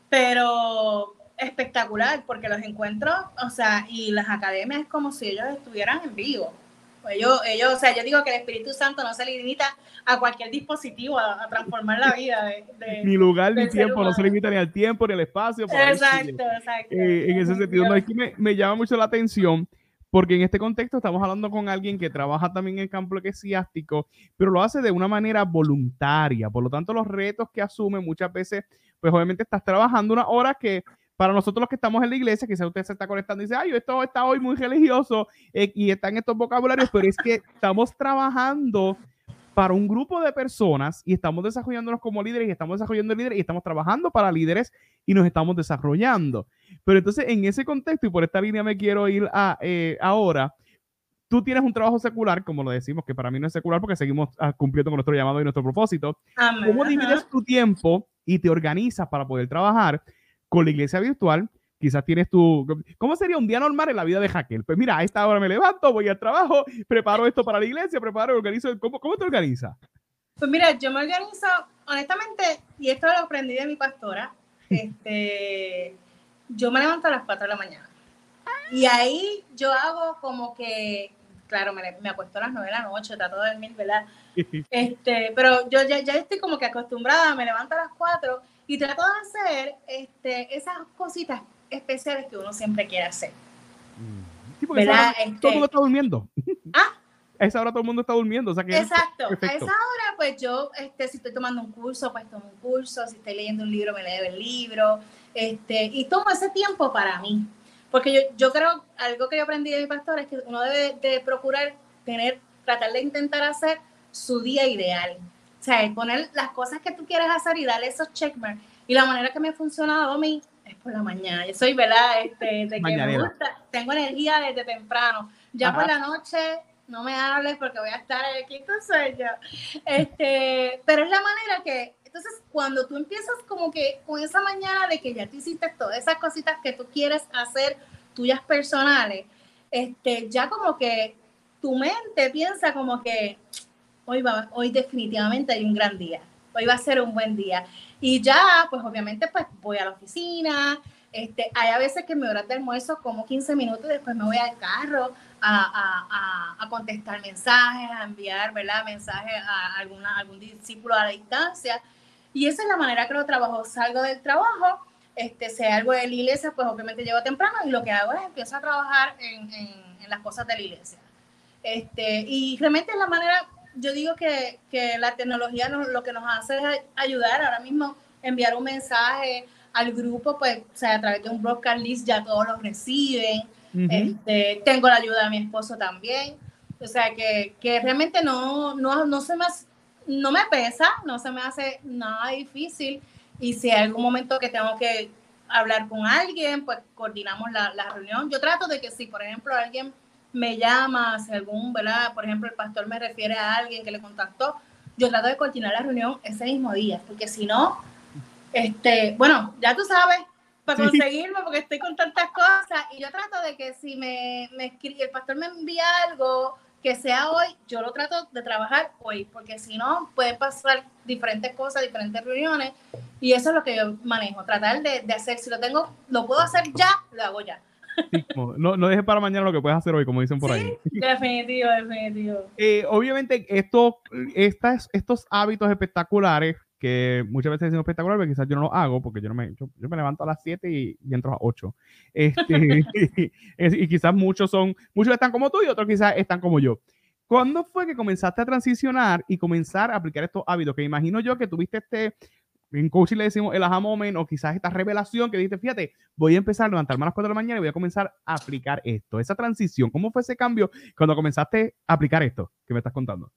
Pero espectacular, porque los encuentros, o sea, y las academias es como si ellos estuvieran en vivo. Ellos, ellos, o sea, yo digo que el Espíritu Santo no se limita a cualquier dispositivo a, transformar la vida. De, ni lugar ni tiempo, no se limita ni al tiempo ni al espacio. Exacto, exacto. Eh, en ese sentido, no, es que me, me, llama mucho la atención porque en este contexto estamos hablando con alguien que trabaja también en el campo eclesiástico, pero lo hace de una manera voluntaria. Por lo tanto, los retos que asume muchas veces, pues obviamente estás trabajando una hora que para nosotros los que estamos en la iglesia, quizás usted se está conectando y dice, ay, esto está hoy muy religioso eh, y está en estos vocabularios, pero es que estamos trabajando para un grupo de personas y estamos desarrollándonos como líderes y estamos desarrollando líderes y estamos trabajando para líderes y nos estamos desarrollando. Pero entonces en ese contexto y por esta línea me quiero ir a, eh, ahora, tú tienes un trabajo secular, como lo decimos, que para mí no es secular porque seguimos ah, cumpliendo con nuestro llamado y nuestro propósito. ¿Cómo divides tu tiempo y te organizas para poder trabajar con la iglesia virtual, quizás tienes tu... ¿Cómo sería un día normal en la vida de Jaquel? Pues mira, a esta hora me levanto, voy al trabajo, preparo esto para la iglesia, preparo organizo. ¿Cómo, cómo te organizas? Pues mira, yo me organizo, honestamente, y esto lo aprendí de mi pastora, este, yo me levanto a las 4 de la mañana. Y ahí yo hago como que, claro, me, me acuesto a las 9 de la noche, trato de dormir, ¿verdad? Este, pero yo ya, ya estoy como que acostumbrada, me levanto a las 4 y trato de hacer este, esas cositas especiales que uno siempre quiere hacer. Sí, porque esa hora todo el Este- mundo está durmiendo. Ah, A esa hora todo el mundo está durmiendo. O sea que exacto. A esa hora, pues yo, este, si estoy tomando un curso, pues tomo un curso. Si estoy leyendo un libro, me leo el libro. Este, y tomo ese tiempo para mí. Porque yo, yo creo, algo que yo aprendí de mi pastor es que uno debe de procurar tener, tratar de intentar hacer su día ideal. O sea, poner las cosas que tú quieres hacer y darle esos checkmarks. Y la manera que me ha funcionado a mí es por la mañana. Yo soy, ¿verdad? Este, de que me gusta, tengo energía desde temprano. Ya Ajá. por la noche no me hables porque voy a estar en el quinto sueño. Este, pero es la manera que, entonces, cuando tú empiezas como que con esa mañana de que ya tú hiciste todas esas cositas que tú quieres hacer tuyas personales, este, ya como que tu mente piensa como que hoy, va, hoy definitivamente hay un gran día, hoy va a ser un buen día. Y ya, pues obviamente, pues voy a la oficina, este, hay a veces que me horas de almuerzo como 15 minutos después me voy al carro a, a- a- contestar mensajes, a enviar, ¿verdad? Mensajes a alguna, algún discípulo a distancia. Y esa es la manera que lo trabajo. Salgo del trabajo, este, sea algo de la iglesia, pues obviamente llego temprano y lo que hago es empiezo a trabajar en, en- en las cosas de la iglesia. Este, y realmente es la manera, yo digo que, que la tecnología nos- lo que nos hace es ayudar ahora mismo, enviar un mensaje al grupo, pues, o sea, a través de un broadcast list ya todos lo reciben. Este, tengo la ayuda de mi esposo también. O sea, que, que realmente no, no, no, se me, no me pesa, no se me hace nada difícil. Y si hay algún momento que tengo que hablar con alguien, pues coordinamos la, la reunión. Yo trato de que si, por ejemplo, alguien me llama, si algún, ¿verdad? Por ejemplo, el pastor me refiere a alguien que le contactó, yo trato de coordinar la reunión ese mismo día, porque si no, este, bueno, ya tú sabes, para conseguirme, porque estoy con tantas cosas, y yo trato de que si me, me el pastor me envía algo que sea hoy, yo lo trato de trabajar hoy, porque si no, pueden pasar diferentes cosas, diferentes reuniones, y eso es lo que yo manejo, tratar de, de hacer, si lo tengo, lo puedo hacer ya, lo hago ya. No, no dejes para mañana lo que puedes hacer hoy, como dicen por ahí. Definitivo, definitivo. Eh, obviamente, estos, estas, estos hábitos espectaculares, que muchas veces decimos espectaculares, pero quizás yo no los hago, porque yo no me, yo, yo me levanto a las 7 y, y entro a las 8. Este, es- y quizás muchos son, muchos están como tú y otros quizás están como yo. ¿Cuándo fue que comenzaste a transicionar y comenzar a aplicar estos hábitos? Que imagino yo que tuviste este, en coaching le decimos el aha moment, o quizás esta revelación que dijiste, fíjate, voy a empezar a levantarme a las 4 de la mañana y voy a comenzar a aplicar esto. Esa transición, ¿cómo fue ese cambio cuando comenzaste a aplicar esto que me estás contando?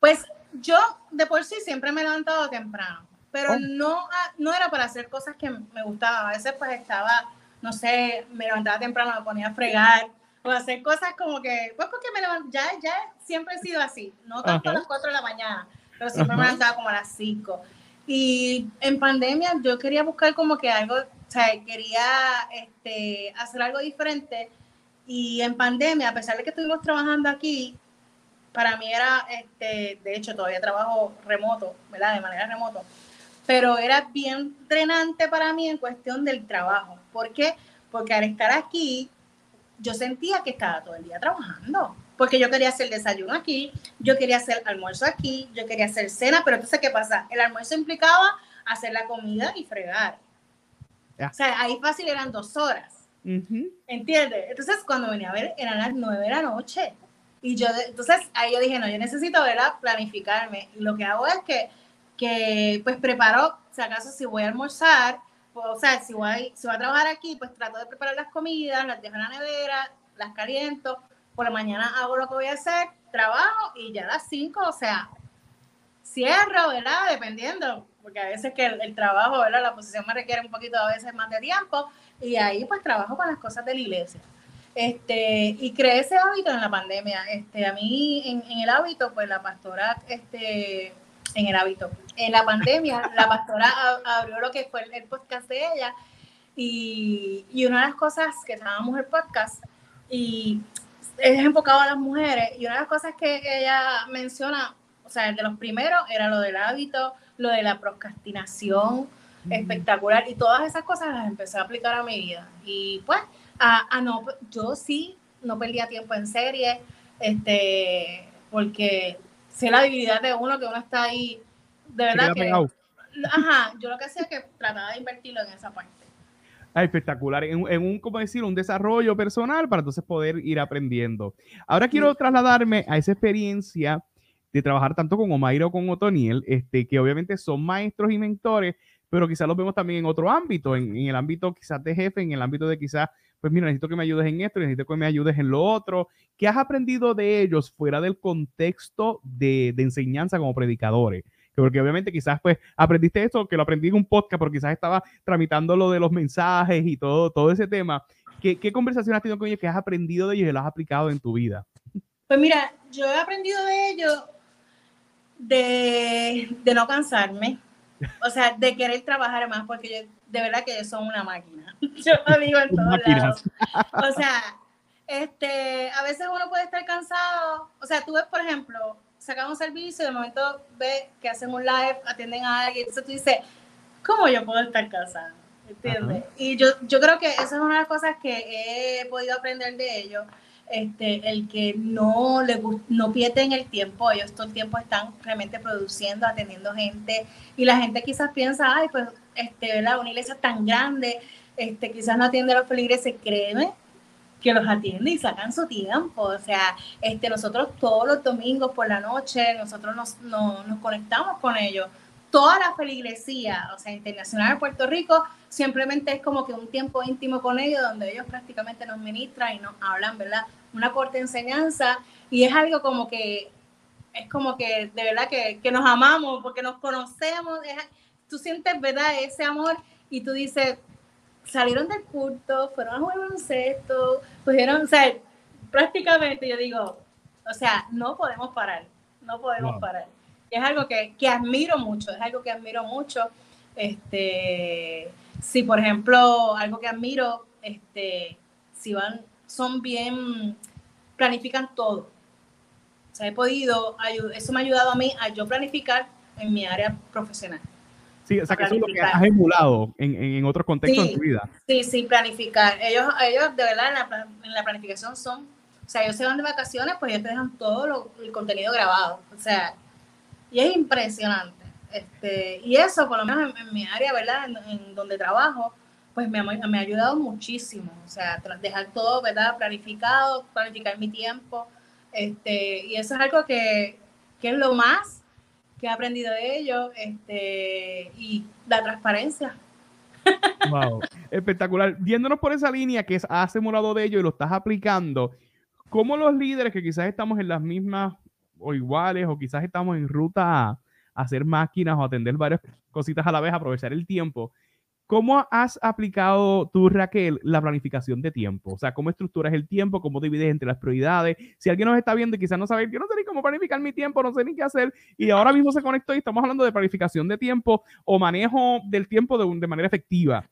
Pues yo de por sí siempre me he levantado temprano, pero Oh. no, ah, no era para hacer cosas que me gustaban. A veces pues estaba, no sé, me levantaba temprano, me ponía a fregar o hacer cosas como que, pues porque me levanto, ya, ya siempre he sido así, no tanto a Ajá. las 4 de la mañana, pero siempre me Ajá. levantaba como a las 5. Y en pandemia yo quería buscar como que algo, o sea, quería este, hacer algo diferente. Y en pandemia, a pesar de que estuvimos trabajando aquí, para mí era, este, de hecho, todavía trabajo remoto, ¿verdad? De manera remoto, pero era bien drenante para mí en cuestión del trabajo. ¿Por qué? Porque al estar aquí, yo sentía que estaba todo el día trabajando, porque yo quería hacer desayuno aquí, yo quería hacer almuerzo aquí, yo quería hacer cena, pero entonces, ¿qué pasa? El almuerzo implicaba hacer la comida y fregar. Ya. O sea, ahí fácil eran dos horas. Ujú. ¿Entiendes? Entonces, cuando venía a ver, eran las nueve de la noche. Y yo, entonces, ahí yo dije, no, yo necesito, ¿verdad? Planificarme. Y lo que hago es que, que pues, preparo, si acaso, si voy a almorzar, pues, o sea, si voy, si voy a trabajar aquí, pues trato de preparar las comidas, las dejo en la nevera, las caliento. Por la mañana hago lo que voy a hacer, trabajo y ya a las cinco, o sea, cierro, ¿verdad? Dependiendo, porque a veces que el, trabajo, ¿verdad? La posición me requiere un poquito a veces más de tiempo y ahí pues trabajo con las cosas de la iglesia. Este, y creé ese hábito en la pandemia. Este, a mí en, en el hábito, pues la pastora este, en el hábito. En la pandemia, la pastora abrió lo que fue el podcast de ella y, y una de las cosas que estábamos el podcast y es enfocado a las mujeres. Y una de las cosas que ella menciona, o sea, de los primeros era lo del hábito, lo de la procrastinación espectacular. Y todas esas cosas las empecé a aplicar a mi vida. Y pues a, no, yo sí no perdía tiempo en serie, este, porque sé la debilidad de uno, que uno está ahí, de verdad que... Ajá, yo lo que hacía es que trataba de invertirlo en esa parte. Ah, espectacular, en, un, como decir, un desarrollo personal para entonces poder ir aprendiendo. Ahora quiero trasladarme a esa experiencia de trabajar tanto con Omairo como con Otoniel, este, que obviamente son maestros y mentores, pero quizás los vemos también en otro ámbito, en, en, el ámbito quizás de jefe, en el ámbito de quizás pues mira, necesito que me ayudes en esto, necesito que me ayudes en lo otro. ¿Qué has aprendido de ellos fuera del contexto de, enseñanza como predicadores? Porque obviamente quizás pues aprendiste esto, que lo aprendí en un podcast, pero quizás estaba tramitando lo de los mensajes y todo, todo ese tema. ¿Qué, qué conversación has tenido con ellos que has aprendido de ellos y lo has aplicado en tu vida? Pues mira, yo he aprendido de ellos de, de no cansarme, o sea, de querer trabajar más, porque yo, de verdad que ellos son una máquina. Yo lo digo en todos lados. O sea, este, a veces uno puede estar cansado. O sea, tú ves, por ejemplo, sacan un servicio y de momento ves que hacen un live, atienden a alguien, entonces tú dices, ¿cómo yo puedo estar cansado? ¿Entiendes? Y yo, yo creo que esa es una de las cosas que he podido aprender de ellos este, el que no le no pierden el tiempo, ellos todo el tiempo están realmente produciendo, atendiendo gente, y la gente quizás piensa, ay, pues, este, ¿verdad? Una iglesia tan grande, este, quizás no atiende a los feligreses, créeme que los atiende y sacan su tiempo, o sea, este, nosotros todos los domingos por la noche, nosotros nos, nos conectamos con ellos, toda la feligresía, o sea, internacional de Puerto Rico, simplemente es como que un tiempo íntimo con ellos, donde ellos prácticamente nos ministran y nos hablan, ¿verdad? Una corta enseñanza, y es algo como que, es como que de verdad que, que nos amamos, porque nos conocemos, tú sientes, ¿verdad? Ese amor, y tú dices, salieron del culto, fueron a jugar baloncesto, pusieron, o sea, prácticamente yo digo, o sea, no podemos parar, no podemos parar es algo que, que, admiro mucho, es algo que admiro mucho. Este, si por ejemplo, algo que admiro, este, si van, son bien, planifican todo. O sea, he podido, eso me ha ayudado a mí a yo planificar en mi área profesional. Sí, o sea, que eso es lo que has emulado en, en otros contextos de tu vida. Sí, sí, planificar. Ellos, ellos de verdad en la, en la planificación son, o sea, ellos se van de vacaciones, pues ellos te dejan todo el contenido grabado. O sea, y es impresionante. Este, y eso, por lo menos en, mi área, ¿verdad? En, donde trabajo, pues me ha, me ha ayudado muchísimo. O sea, dejar todo, ¿verdad? Planificado, planificar mi tiempo. Este, y eso es algo que, que es lo más que he aprendido de ellos. Este, y la transparencia. Wow, espectacular. Viéndonos por esa línea que has simulado de ello y lo estás aplicando, ¿cómo los líderes que quizás estamos en las mismas o iguales, o quizás estamos en ruta a hacer máquinas o atender varias cositas a la vez, aprovechar el tiempo. ¿Cómo has aplicado tú, Raquel, la planificación de tiempo? O sea, ¿cómo estructuras el tiempo? ¿Cómo divides entre las prioridades? Si alguien nos está viendo y quizás no sabe, yo no sé ni cómo planificar mi tiempo, no sé ni qué hacer, y ahora mismo se conectó y estamos hablando de planificación de tiempo o manejo del tiempo de, de manera efectiva.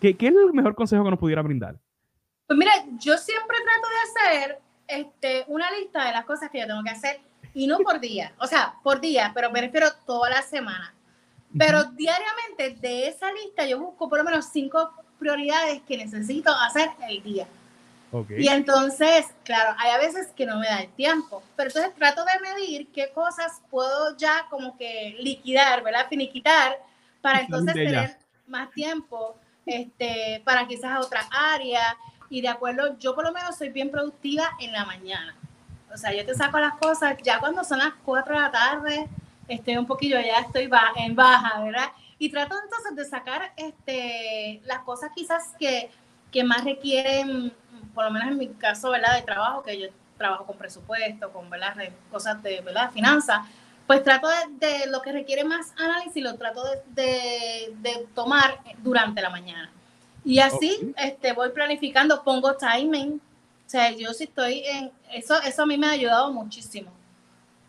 ¿Qué, ¿Qué es el mejor consejo que nos pudiera brindar? Pues mira, yo siempre trato de hacer este, una lista de las cosas que yo tengo que hacer y no por día, o sea, por día, pero me refiero toda la semana. Pero diariamente de esa lista yo busco por lo menos cinco prioridades que necesito hacer el día. Y entonces, claro, hay a veces que no me da el tiempo, pero entonces trato de medir qué cosas puedo ya como que liquidar, ¿verdad? Finiquitar para entonces tener más tiempo este, para quizás otra área y de acuerdo, yo por lo menos soy bien productiva en la mañana. O sea, yo te saco las cosas ya cuando son las 4 de la tarde, estoy un poquillo, ya estoy en baja, ¿verdad? Y trato entonces de sacar este, las cosas quizás que, que más requieren, por lo menos en mi caso, ¿verdad? De trabajo, que yo trabajo con presupuesto, con ¿verdad? cosas de ¿verdad? finanzas, pues trato de, lo que requiere más análisis, lo trato de, de, tomar durante la mañana. Y así este, voy planificando, pongo timing, o sea, yo sí estoy en, eso, eso a mí me ha ayudado muchísimo,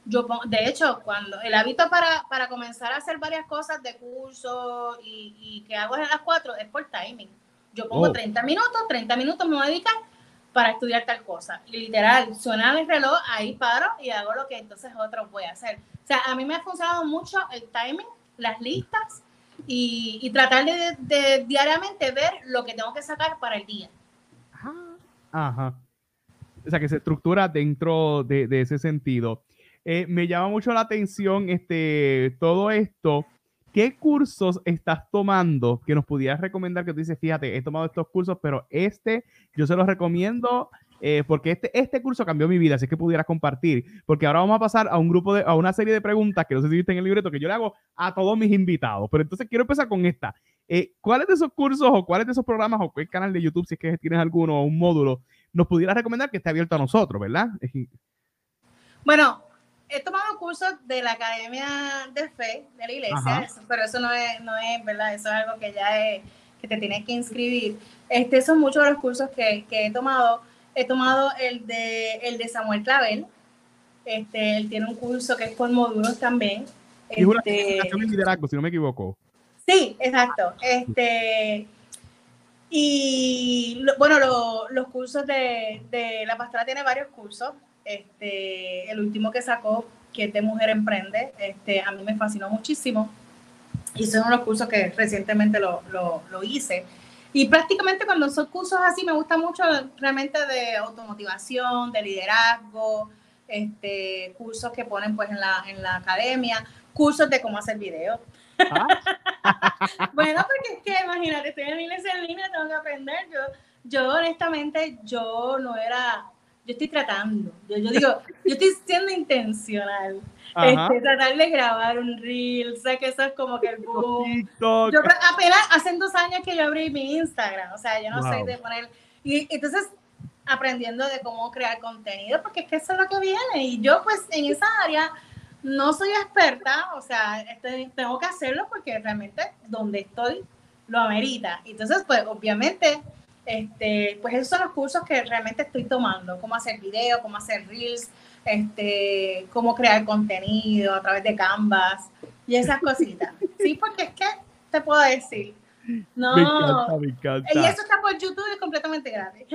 yo de hecho, cuando el hábito para, para comenzar a hacer varias cosas de curso y, y que hago a las 4 es por timing. Yo pongo 30 minutos, 30 minutos me voy a dedicar para estudiar tal cosa. Y literal, suena el reloj, ahí paro y hago lo que entonces otro voy a hacer. O sea, a mí me ha funcionado mucho el timing, las listas y, y tratar de, de, diariamente ver lo que tengo que sacar para el día. Ajá. O sea, que se estructura dentro de, de ese sentido. Eh, me llama mucho la atención este, todo esto ¿Qué cursos estás tomando que nos pudieras recomendar que tú dices, fíjate, he tomado estos cursos, pero este yo se los recomiendo eh, porque este, este curso cambió mi vida, así que pudieras compartir. Porque ahora vamos a pasar a un grupo de, a una serie de preguntas que no sé si viste en el libreto, que yo le hago a todos mis invitados. Pero entonces quiero empezar con esta. Eh, ¿Cuáles de esos cursos o cuáles de esos programas o qué canal de YouTube, si es que tienes alguno o un módulo, nos pudieras recomendar que esté abierto a nosotros, verdad? Bueno, he tomado cursos de la Academia de Fe de la iglesia, pero eso no es, no es, ¿verdad? Eso es algo que ya es, que te tienes que inscribir. Este, son muchos de los cursos que, que he tomado. He tomado el de, el de Samuel Clavel. Este, él tiene un curso que es con módulos también. Y este, liderazgo, si no me equivoco. Sí, exacto. Este, y bueno, los cursos de, de la pastora tiene varios cursos. Este, el último que sacó, que es de Mujer Emprende, este, a mí me fascinó muchísimo. Y son unos cursos que recientemente lo, lo, lo hice. Y prácticamente cuando son cursos así, me gusta mucho realmente de automotivación, de liderazgo, este, cursos que ponen pues en la, en la academia, cursos de cómo hacer video. ¿Ah? bueno, porque es que imagínate, estoy en iglesia en línea, tengo que aprender. Yo, yo honestamente, yo no era yo estoy tratando, yo, digo, yo estoy siendo intencional. Este, tratar de grabar un reel, sé que eso es como que el boom. Yo apenas hace dos años que yo abrí mi Instagram, o sea, yo no sé de poner, y entonces aprendiendo de cómo crear contenido, porque es que eso es lo que viene, y yo pues en esa área no soy experta, o sea, este, tengo que hacerlo porque realmente donde estoy lo amerita. Entonces, pues obviamente este, pues esos son los cursos que realmente estoy tomando, cómo hacer video, cómo hacer reels, este, cómo crear contenido a través de Canvas y esas cositas. Sí, porque es que te puedo decir. No, me encanta, me encanta. y eso está por YouTube es completamente gratis.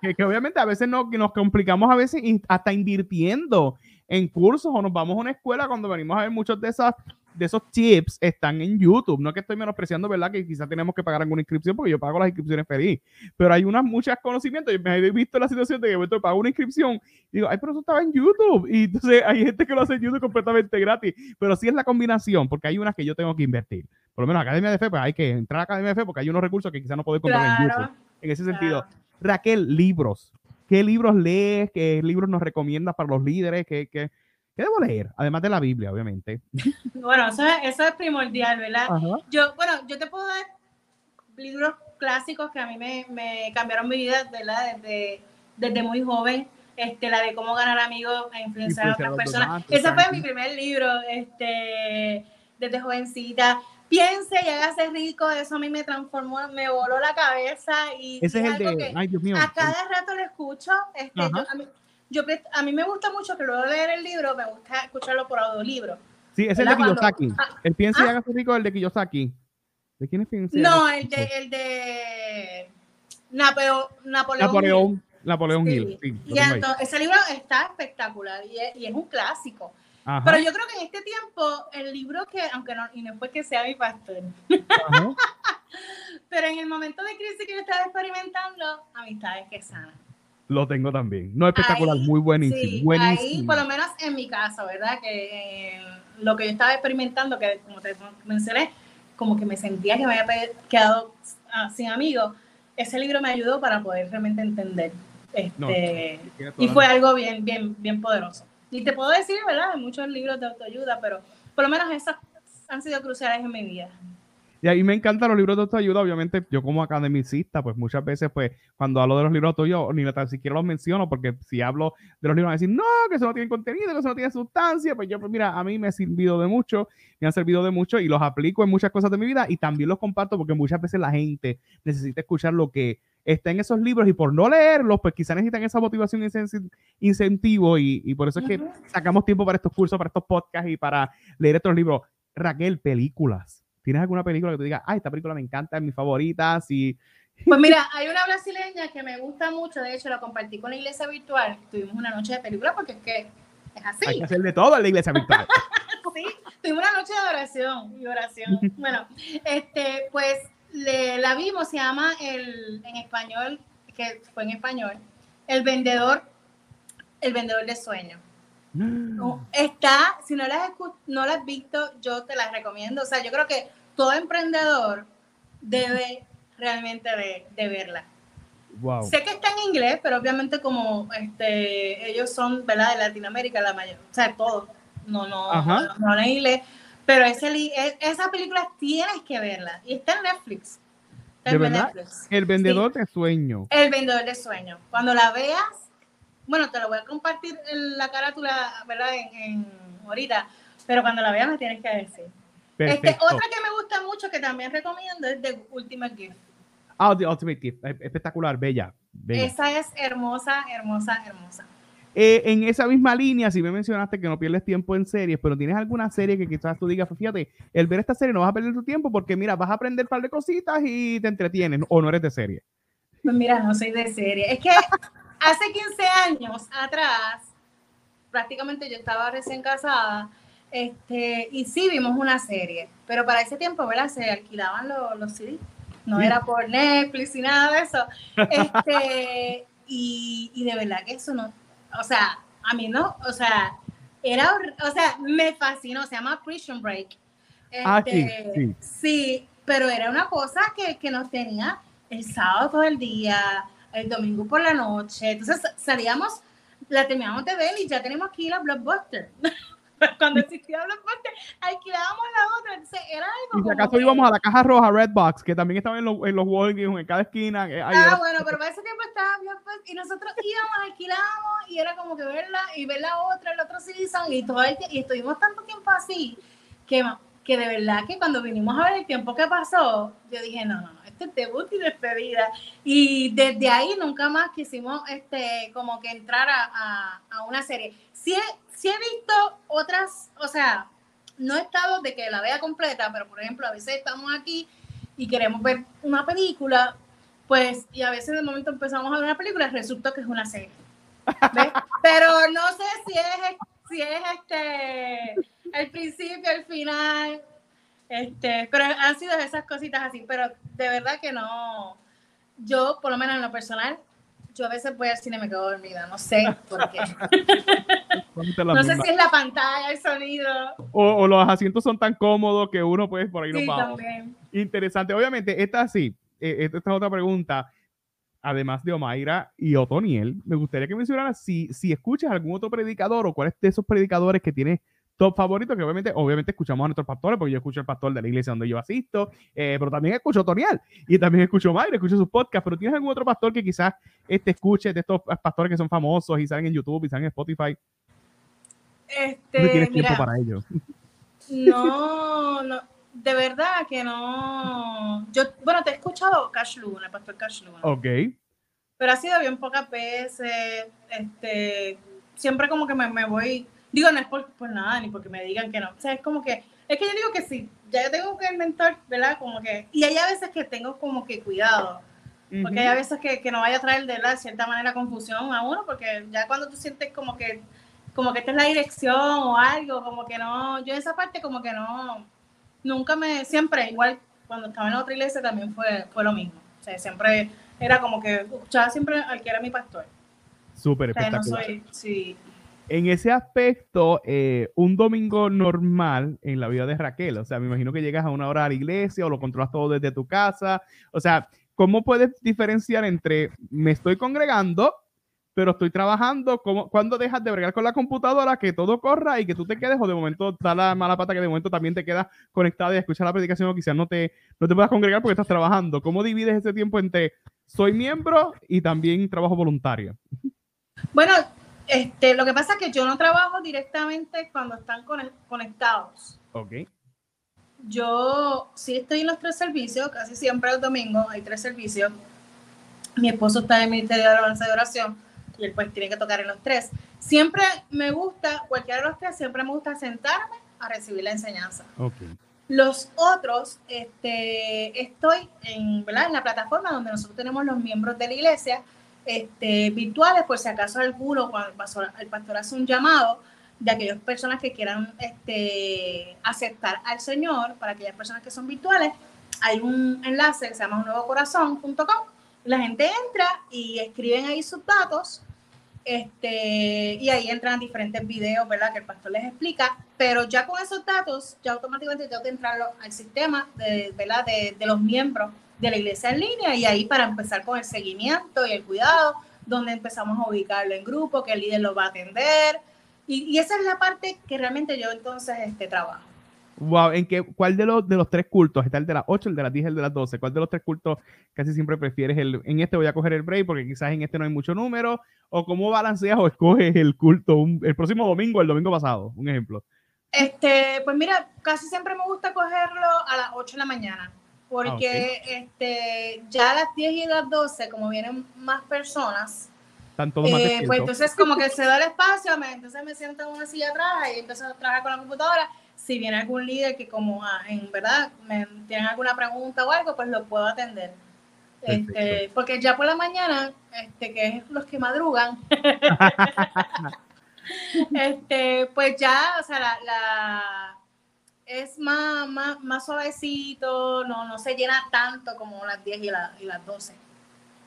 que, que, obviamente a veces no, nos complicamos a veces hasta invirtiendo en cursos o nos vamos a una escuela cuando venimos a ver muchos de esas de esos tips están en YouTube. No que estoy menospreciando, ¿verdad? Que quizás tenemos que pagar alguna inscripción porque yo pago las inscripciones feliz. Pero hay unas muchas conocimientos. Yo me he visto la situación de que yo pago una inscripción y digo, ay, pero eso estaba en YouTube. Y entonces hay gente que lo hace en YouTube completamente gratis. Pero sí es la combinación, porque hay unas que yo tengo que invertir. Por lo menos Academia de Fe, pues hay que entrar a Academia de Fe porque hay unos recursos que quizás no puedo comprar en YouTube. En ese sentido. Raquel, libros. ¿Qué libros lees? ¿Qué libros nos recomiendas para los líderes? ¿Qué, qué, ¿Qué debo leer? Además de la Biblia, obviamente. Bueno, eso es, eso es primordial, ¿verdad? Yo, bueno, yo te puedo dar libros clásicos que a mí me, me cambiaron mi vida, ¿verdad? Desde, desde muy joven. Este, la de cómo ganar amigos e influenciar a otras personas. Ese fue mi primer libro, este, desde jovencita. Piense y hágase rico, eso a mí me transformó, me voló la cabeza y ese es, el de, ay Dios mío. A cada rato lo escucho. Este, yo, a mí, yo a mí me gusta mucho que luego de leer el libro, me gusta escucharlo por audiolibro. Sí, es el de Kiyosaki. Ah, el piensa y ah. haga rico el de Kiyosaki. ¿De quién es piensa? No, el de, el de Napoleón. Napoleón, Napoleón Hill. Sí, y entonces, ese libro está espectacular y es, y es un clásico. Pero yo creo que en este tiempo, el libro que, aunque no, y no fue que sea mi pastor, pero en el momento de crisis que yo estaba experimentando, amistades que sanan. Lo tengo también. No espectacular, muy buenísimo, buenísimo. Ahí, por lo menos en mi caso, ¿verdad? Que eh, lo que yo estaba experimentando, que como te mencioné, como que me sentía que me había quedado ah, sin amigos, ese libro me ayudó para poder realmente entender. Este, y fue algo bien, bien, bien poderoso. Y te puedo decir, ¿verdad? Hay muchos libros de autoayuda, pero por lo menos esas han sido cruciales en mi vida. Y ahí me encantan los libros de autoayuda, obviamente yo como academicista, pues muchas veces, pues cuando hablo de los libros de autoayuda, ni tan siquiera los menciono, porque si hablo de los libros, van a decir, no, que eso no tiene contenido, que eso no tiene sustancia, pues yo, pues mira, a mí me ha servido de mucho, me han servido de mucho y los aplico en muchas cosas de mi vida y también los comparto porque muchas veces la gente necesita escuchar lo que está en esos libros y por no leerlos, pues quizás necesitan esa motivación y ese incentivo y, por eso es que sacamos tiempo para estos cursos, para estos podcasts y para leer estos libros. Raquel, películas. ¿Tienes alguna película que te diga, ay, esta película me encanta, es mi favorita? Si... Pues mira, hay una brasileña que me gusta mucho, de hecho la compartí con la iglesia virtual, tuvimos una noche de película porque es que es así. Hay que hacer de todo en la iglesia virtual. sí, tuvimos una noche de oración y oración. bueno, este, pues le, la vimos, se llama el, en español, que fue en español, El Vendedor, El Vendedor de Sueños. está, si no la, has, no la has visto, yo te la recomiendo. O sea, yo creo que todo emprendedor debe realmente de, verla. Sé que está en inglés, pero obviamente como este, ellos son ¿verdad? de Latinoamérica, la mayor, o sea, todos, no, no, no, no, en inglés, pero ese, e, esa película tienes que verla y está en Netflix. ¿De verdad? El vendedor de sueño. El vendedor de sueño. Cuando la veas, bueno, te lo voy a compartir en la carátula, ¿verdad? En, ahorita, pero cuando la veas me tienes que decir. Este, otra que me gusta mucho, que también recomiendo, es The Ultimate Gift. Ah, The Ultimate Gift. Espectacular, bella, bella. Esa es hermosa, hermosa, hermosa. Eh, en esa misma línea, si me mencionaste que no pierdes tiempo en series, pero tienes alguna serie que quizás tú digas, fíjate, el ver esta serie no vas a perder tu tiempo porque mira, vas a aprender un par de cositas y te entretienes, o no eres de serie. Pues mira, no soy de serie. Es que hace 15 años atrás, prácticamente yo estaba recién casada, este, y sí vimos una serie, pero para ese tiempo, ¿verdad? Se alquilaban los, los CDs. No era por Netflix y nada de eso. Este, y, y de verdad que eso no, o sea, a mí no, o sea, era, o sea, me fascinó, se llama Prison Break. ah, sí, este, sí. sí, pero era una cosa que, que nos tenía el sábado todo el día, el domingo por la noche, entonces salíamos, la terminamos de ver y ya tenemos aquí la Blockbuster. cuando existía Blockbuster, alquilábamos la otra. Entonces era algo. Y si acaso íbamos a la caja roja Redbox, que también estaba en, los en los Walgreens, en cada esquina. Ah, bueno, pero para ese tiempo estaba Blockbuster y nosotros íbamos, alquilábamos y era como que verla y ver la otra, el otro season y todo el, y estuvimos tanto tiempo así que, que de verdad que cuando vinimos a ver el tiempo que pasó, yo dije, no, no, no, este es debut y despedida. Y desde ahí nunca más quisimos este, como que entrar a, a, a una serie. Sí, sí he visto otras, o sea, no he estado de que la vea completa, pero por ejemplo, a veces estamos aquí y queremos ver una película, pues, y a veces de momento empezamos a ver una película y resulta que es una serie. pero no sé si es, si es este el principio, el final, este, pero han sido esas cositas así, pero de verdad que no, yo por lo menos en lo personal, yo a veces voy al cine y me quedo dormida, no sé por qué. no sé si es la pantalla, el sonido. O, los asientos son tan cómodos que uno puede por ahí sí, no también. Interesante. Obviamente, esta sí, eh, esta es otra pregunta. Además de Omaira y Otoniel, me gustaría que mencionaras si, si escuchas algún otro predicador o cuál es de esos predicadores que tienes top favorito, que obviamente, obviamente escuchamos a nuestros pastores, porque yo escucho el pastor de la iglesia donde yo asisto, eh, pero también escucho Tonial y también escucho Mayra, escucho sus podcasts, pero ¿tienes algún otro pastor que quizás este escuche de estos pastores que son famosos y salen en YouTube y salen en Spotify? Este, no tienes tiempo para ellos. No, no, de verdad que no. Yo, bueno, te he escuchado Cash Luna, el pastor Cash Luna. Ok. Pero ha sido bien pocas veces, este, siempre como que me, me voy Digo, no es por, nada, ni porque me digan que no. O sea, es como que, es que yo digo que sí, ya yo tengo que el mentor, ¿verdad? Como que, y hay a veces que tengo como que cuidado. Porque hay a veces que, que no vaya a traer de, la, cierta manera confusión a uno, porque ya cuando tú sientes como que, como que esta es la dirección o algo, como que no, yo esa parte como que no, nunca me, siempre, igual cuando estaba en la otra iglesia también fue, fue lo mismo. O sea, siempre era como que escuchaba siempre al que era mi pastor. Súper espectacular. no soy, sí, en ese aspecto, eh, un domingo normal en la vida de Raquel, o sea, me imagino que llegas a una hora a la iglesia o lo controlas todo desde tu casa, o sea, ¿cómo puedes diferenciar entre me estoy congregando, pero estoy trabajando, ¿cómo, cuando dejas de bregar con la computadora, que todo corra y que tú te quedes, o de momento da la mala pata que de momento también te quedas conectada y escuchas la predicación o quizás no te, no te puedas congregar porque estás trabajando? ¿Cómo divides ese tiempo entre soy miembro y también trabajo voluntario? Bueno, este, lo que pasa es que yo no trabajo directamente cuando están conectados. Ok. Yo sí estoy en los tres servicios, casi siempre el domingo hay tres servicios. mi esposo está en el Ministerio de Alabanza de Oración y él pues tiene que tocar en los tres. Siempre me gusta, cualquiera de los tres, siempre me gusta sentarme a recibir la enseñanza. Los otros, este, estoy en, ¿verdad? en la plataforma donde nosotros tenemos los miembros de la iglesia este, virtuales, por si acaso alguno, cuando el pastor, hace un llamado de aquellas personas que quieran este, aceptar al Señor, para aquellas personas que son virtuales, hay un enlace que se llama unnuevocorazón.com. La gente entra y escriben ahí sus datos este, y ahí entran diferentes videos, ¿verdad? Que el pastor les explica, pero ya con esos datos, ya automáticamente tengo que entrar al sistema, de, ¿verdad? De, de, los miembros de la iglesia en línea y ahí para empezar con el seguimiento y el cuidado, donde empezamos a ubicarlo en grupo, que el líder lo va a atender. Y, y esa es la parte que realmente yo entonces este, trabajo. Wow, ¿en qué, cuál de los, de los tres cultos? Está el de las 8, el de las 10, el de las 12. ¿Cuál de los tres cultos casi siempre prefieres? El, en este voy a coger el break porque quizás en este no hay mucho número. ¿O cómo balanceas o escoges el culto el próximo domingo el domingo pasado? Un ejemplo. Este, pues mira, casi siempre me gusta cogerlo a las 8 de la mañana. Porque ah, este, ya a las 10 y las 12, como vienen más personas, eh, pues entonces como que se da el espacio, entonces me siento en una silla atrás y empiezo a trabajar con la computadora si viene algún líder que como ah, en verdad me tienen alguna pregunta o algo, pues lo puedo atender. Este, porque ya por la mañana, este, que es los que madrugan, este, pues ya, o sea, la, es más, más, más, suavecito, no, no se llena tanto como las 10 y, y las 12.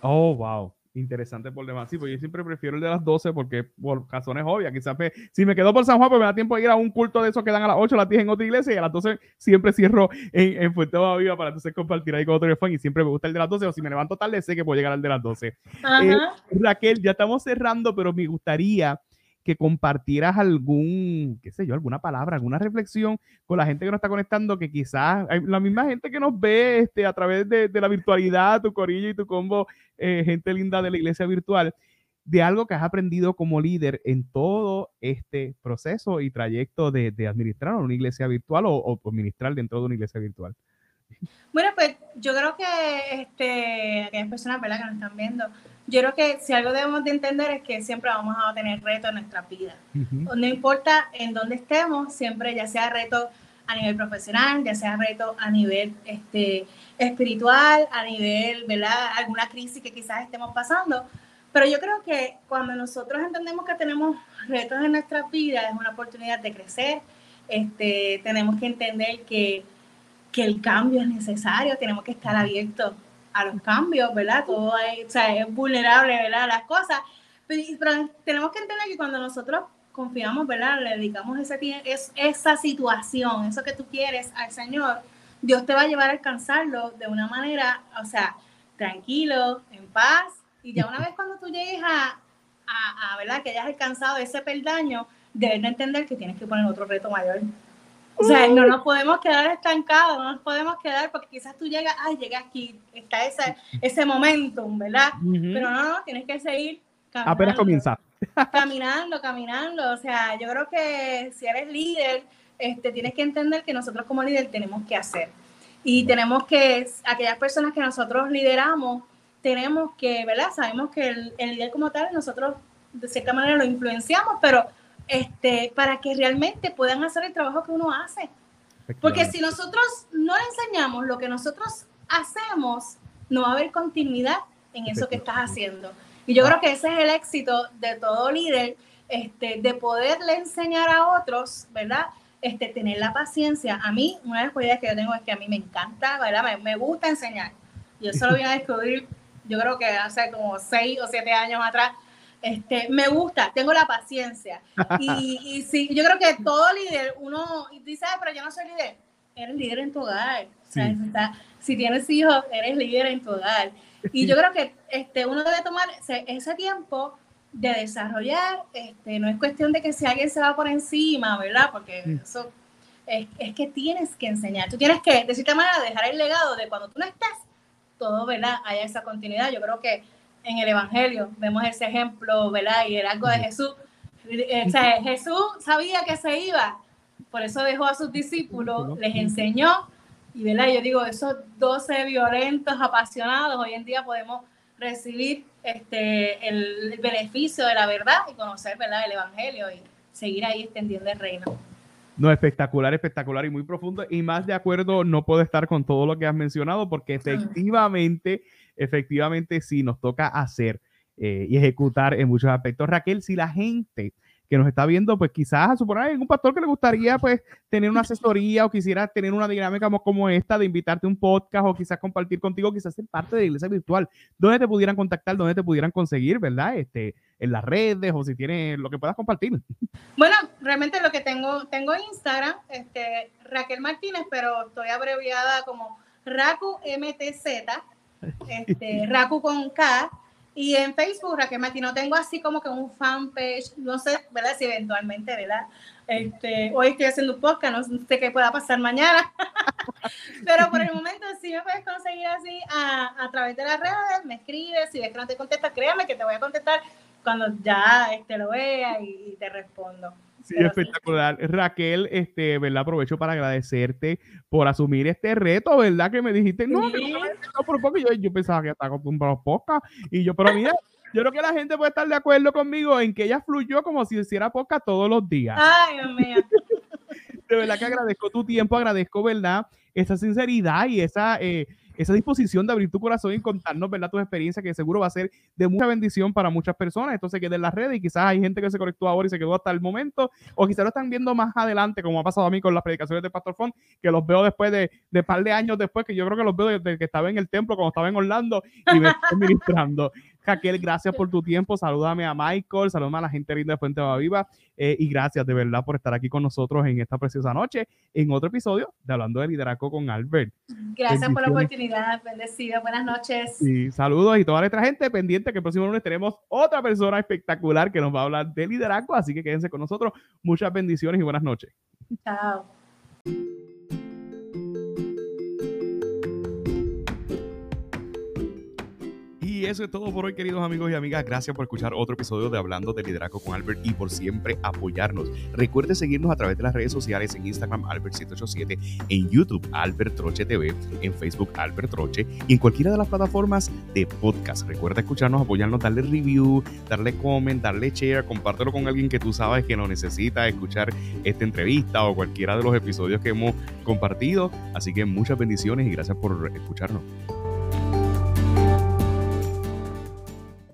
Oh, wow interesante por demás. Sí, pues yo siempre prefiero el de las 12 porque por razones obvias. Quizás si me quedo por San Juan, pues me da tiempo de ir a un culto de esos que dan a las 8, a las 10 en otra iglesia y a las 12 siempre cierro en, en Fuente Viva para entonces compartir ahí con otro fan y siempre me gusta el de las 12 o si me levanto tarde sé que puedo llegar al de las 12. Eh, Raquel, ya estamos cerrando, pero me gustaría que compartieras algún, qué sé yo, alguna palabra, alguna reflexión con la gente que nos está conectando, que quizás la misma gente que nos ve este, a través de, la virtualidad, tu corillo y tu combo, eh, gente linda de la iglesia virtual, de algo que has aprendido como líder en todo este proceso y trayecto de, administrar una iglesia virtual o, o administrar dentro de una iglesia virtual. Bueno, pues yo creo que este, aquellas personas que nos están viendo, yo creo que si algo debemos de entender es que siempre vamos a tener retos en nuestra vida. No importa en dónde estemos, siempre ya sea reto a nivel profesional, ya sea reto a nivel este, espiritual, a nivel, ¿verdad? Alguna crisis que quizás estemos pasando. Pero yo creo que cuando nosotros entendemos que tenemos retos en nuestra vida, es una oportunidad de crecer. Este, tenemos que entender que, que el cambio es necesario, tenemos que estar abiertos a los cambios, ¿verdad? Todo hay, o sea, es vulnerable, ¿verdad? Las cosas. Pero, tenemos que entender que cuando nosotros confiamos, ¿verdad? Le dedicamos ese, es, esa situación, eso que tú quieres al Señor, Dios te va a llevar a alcanzarlo de una manera, o sea, tranquilo, en paz. Y ya una vez cuando tú llegues a, a, a ¿verdad? Que hayas alcanzado ese peldaño, debes de entender que tienes que poner otro reto mayor. O sea, no nos podemos quedar estancados, no nos podemos quedar porque quizás tú llegas, ay, llegué aquí, está ese, ese momentum, ¿verdad? Pero no, no, tienes que seguir caminando. Apenas comienza. Caminando, caminando. O sea, yo creo que si eres líder, este, tienes que entender que nosotros como líder tenemos que hacer. Y tenemos que, aquellas personas que nosotros lideramos, tenemos que, ¿verdad? Sabemos que el, el líder como tal, nosotros de cierta manera lo influenciamos, pero este, para que realmente puedan hacer el trabajo que uno hace. Porque si nosotros no le enseñamos lo que nosotros hacemos, no va a haber continuidad en eso que estás haciendo. Y yo creo que ese es el éxito de todo líder, este, de poderle enseñar a otros, ¿verdad? Este, tener la paciencia. A mí, una de las cualidades que yo tengo es que a mí me encanta, ¿verdad? Me, me gusta enseñar. Yo eso lo voy a descubrir, yo creo que hace como seis o siete años atrás, este, me gusta, tengo la paciencia. Y, y sí, yo creo que todo líder, uno dice, pero yo no soy líder. Eres líder en tu hogar. si tienes hijos, eres líder en tu hogar. Y yo creo que este, uno debe tomar ese, tiempo de desarrollar. Este, no es cuestión de que si alguien se va por encima, ¿verdad? Porque eso es, es, que tienes que enseñar. Tú tienes que, de cierta manera, dejar el legado de cuando tú no estés, todo, ¿verdad? Haya esa continuidad. Yo creo que en el Evangelio. Vemos ese ejemplo, ¿verdad? Y el algo de Jesús. Eh, o sea, Jesús sabía que se iba, por eso dejó a sus discípulos, les enseñó. Y ¿verdad? yo digo, esos 12 violentos, apasionados, hoy en día podemos recibir este, el, beneficio de la verdad y conocer ¿verdad? el Evangelio y seguir ahí extendiendo el reino. No, espectacular, espectacular y muy profundo. Y más de acuerdo, no puedo estar con todo lo que has mencionado, porque efectivamente, efectivamente sí nos toca hacer eh, y ejecutar en muchos aspectos. Raquel, si la gente que nos está viendo, pues quizás a suponer hay algún pastor que le gustaría pues tener una asesoría o quisiera tener una dinámica como esta de invitarte a un podcast o quizás compartir contigo, quizás ser parte de la iglesia virtual, ¿dónde te pudieran contactar, dónde te pudieran conseguir, verdad? Este, en las redes o si tienes lo que puedas compartir. Bueno, realmente lo que tengo, tengo Instagram, este, Raquel Martínez, pero estoy abreviada como Raku MTZ, este, Raku con K, y en Facebook, Raquel no tengo así como que un fanpage, no sé, ¿verdad? Si eventualmente, ¿verdad? Este, hoy estoy haciendo un podcast, no sé qué pueda pasar mañana. Pero por el momento, si me puedes conseguir así a, a, través de las redes, me escribes, si ves que no te contestas, créame que te voy a contestar cuando ya este, lo vea y te respondo. Sí, espectacular. Raquel, este, ¿verdad? Aprovecho para agradecerte por asumir este reto, ¿verdad? Que me dijiste, no, que no, por poco. Yo, yo pensaba que estaba acostumbrado a podcast. Y yo, pero mira, yo creo que la gente puede estar de acuerdo conmigo en que ella fluyó como si hiciera podcast todos los días. Ay, Dios mío. De verdad que agradezco tu tiempo, agradezco, ¿verdad? Esa sinceridad y esa eh, esa disposición de abrir tu corazón y contarnos, ¿verdad? Tus experiencias, que seguro va a ser de mucha bendición para muchas personas. Entonces, que en las redes y quizás hay gente que se conectó ahora y se quedó hasta el momento, o quizás lo están viendo más adelante, como ha pasado a mí con las predicaciones de Pastor Font, que los veo después de, de par de años después, que yo creo que los veo desde que estaba en el templo, cuando estaba en Orlando, y me estoy ministrando. Raquel, gracias por tu tiempo. Salúdame a Michael, salúdame a la gente linda de Fuente Viva eh, y gracias de verdad por estar aquí con nosotros en esta preciosa noche en otro episodio de Hablando de Liderazgo con Albert. Gracias por la oportunidad, bendecido. Buenas noches. Sí, saludos y toda nuestra gente pendiente que el próximo lunes tenemos otra persona espectacular que nos va a hablar de liderazgo, así que quédense con nosotros. Muchas bendiciones y buenas noches. Chao. Y eso es todo por hoy, queridos amigos y amigas. Gracias por escuchar otro episodio de Hablando de Liderazgo con Albert y por siempre apoyarnos. Recuerde seguirnos a través de las redes sociales en Instagram Albert787, en YouTube Albert Troche TV, en Facebook Albert Troche y en cualquiera de las plataformas de podcast. Recuerda escucharnos, apoyarnos, darle review, darle comment, darle share, compártelo con alguien que tú sabes que no necesita escuchar esta entrevista o cualquiera de los episodios que hemos compartido. Así que muchas bendiciones y gracias por escucharnos.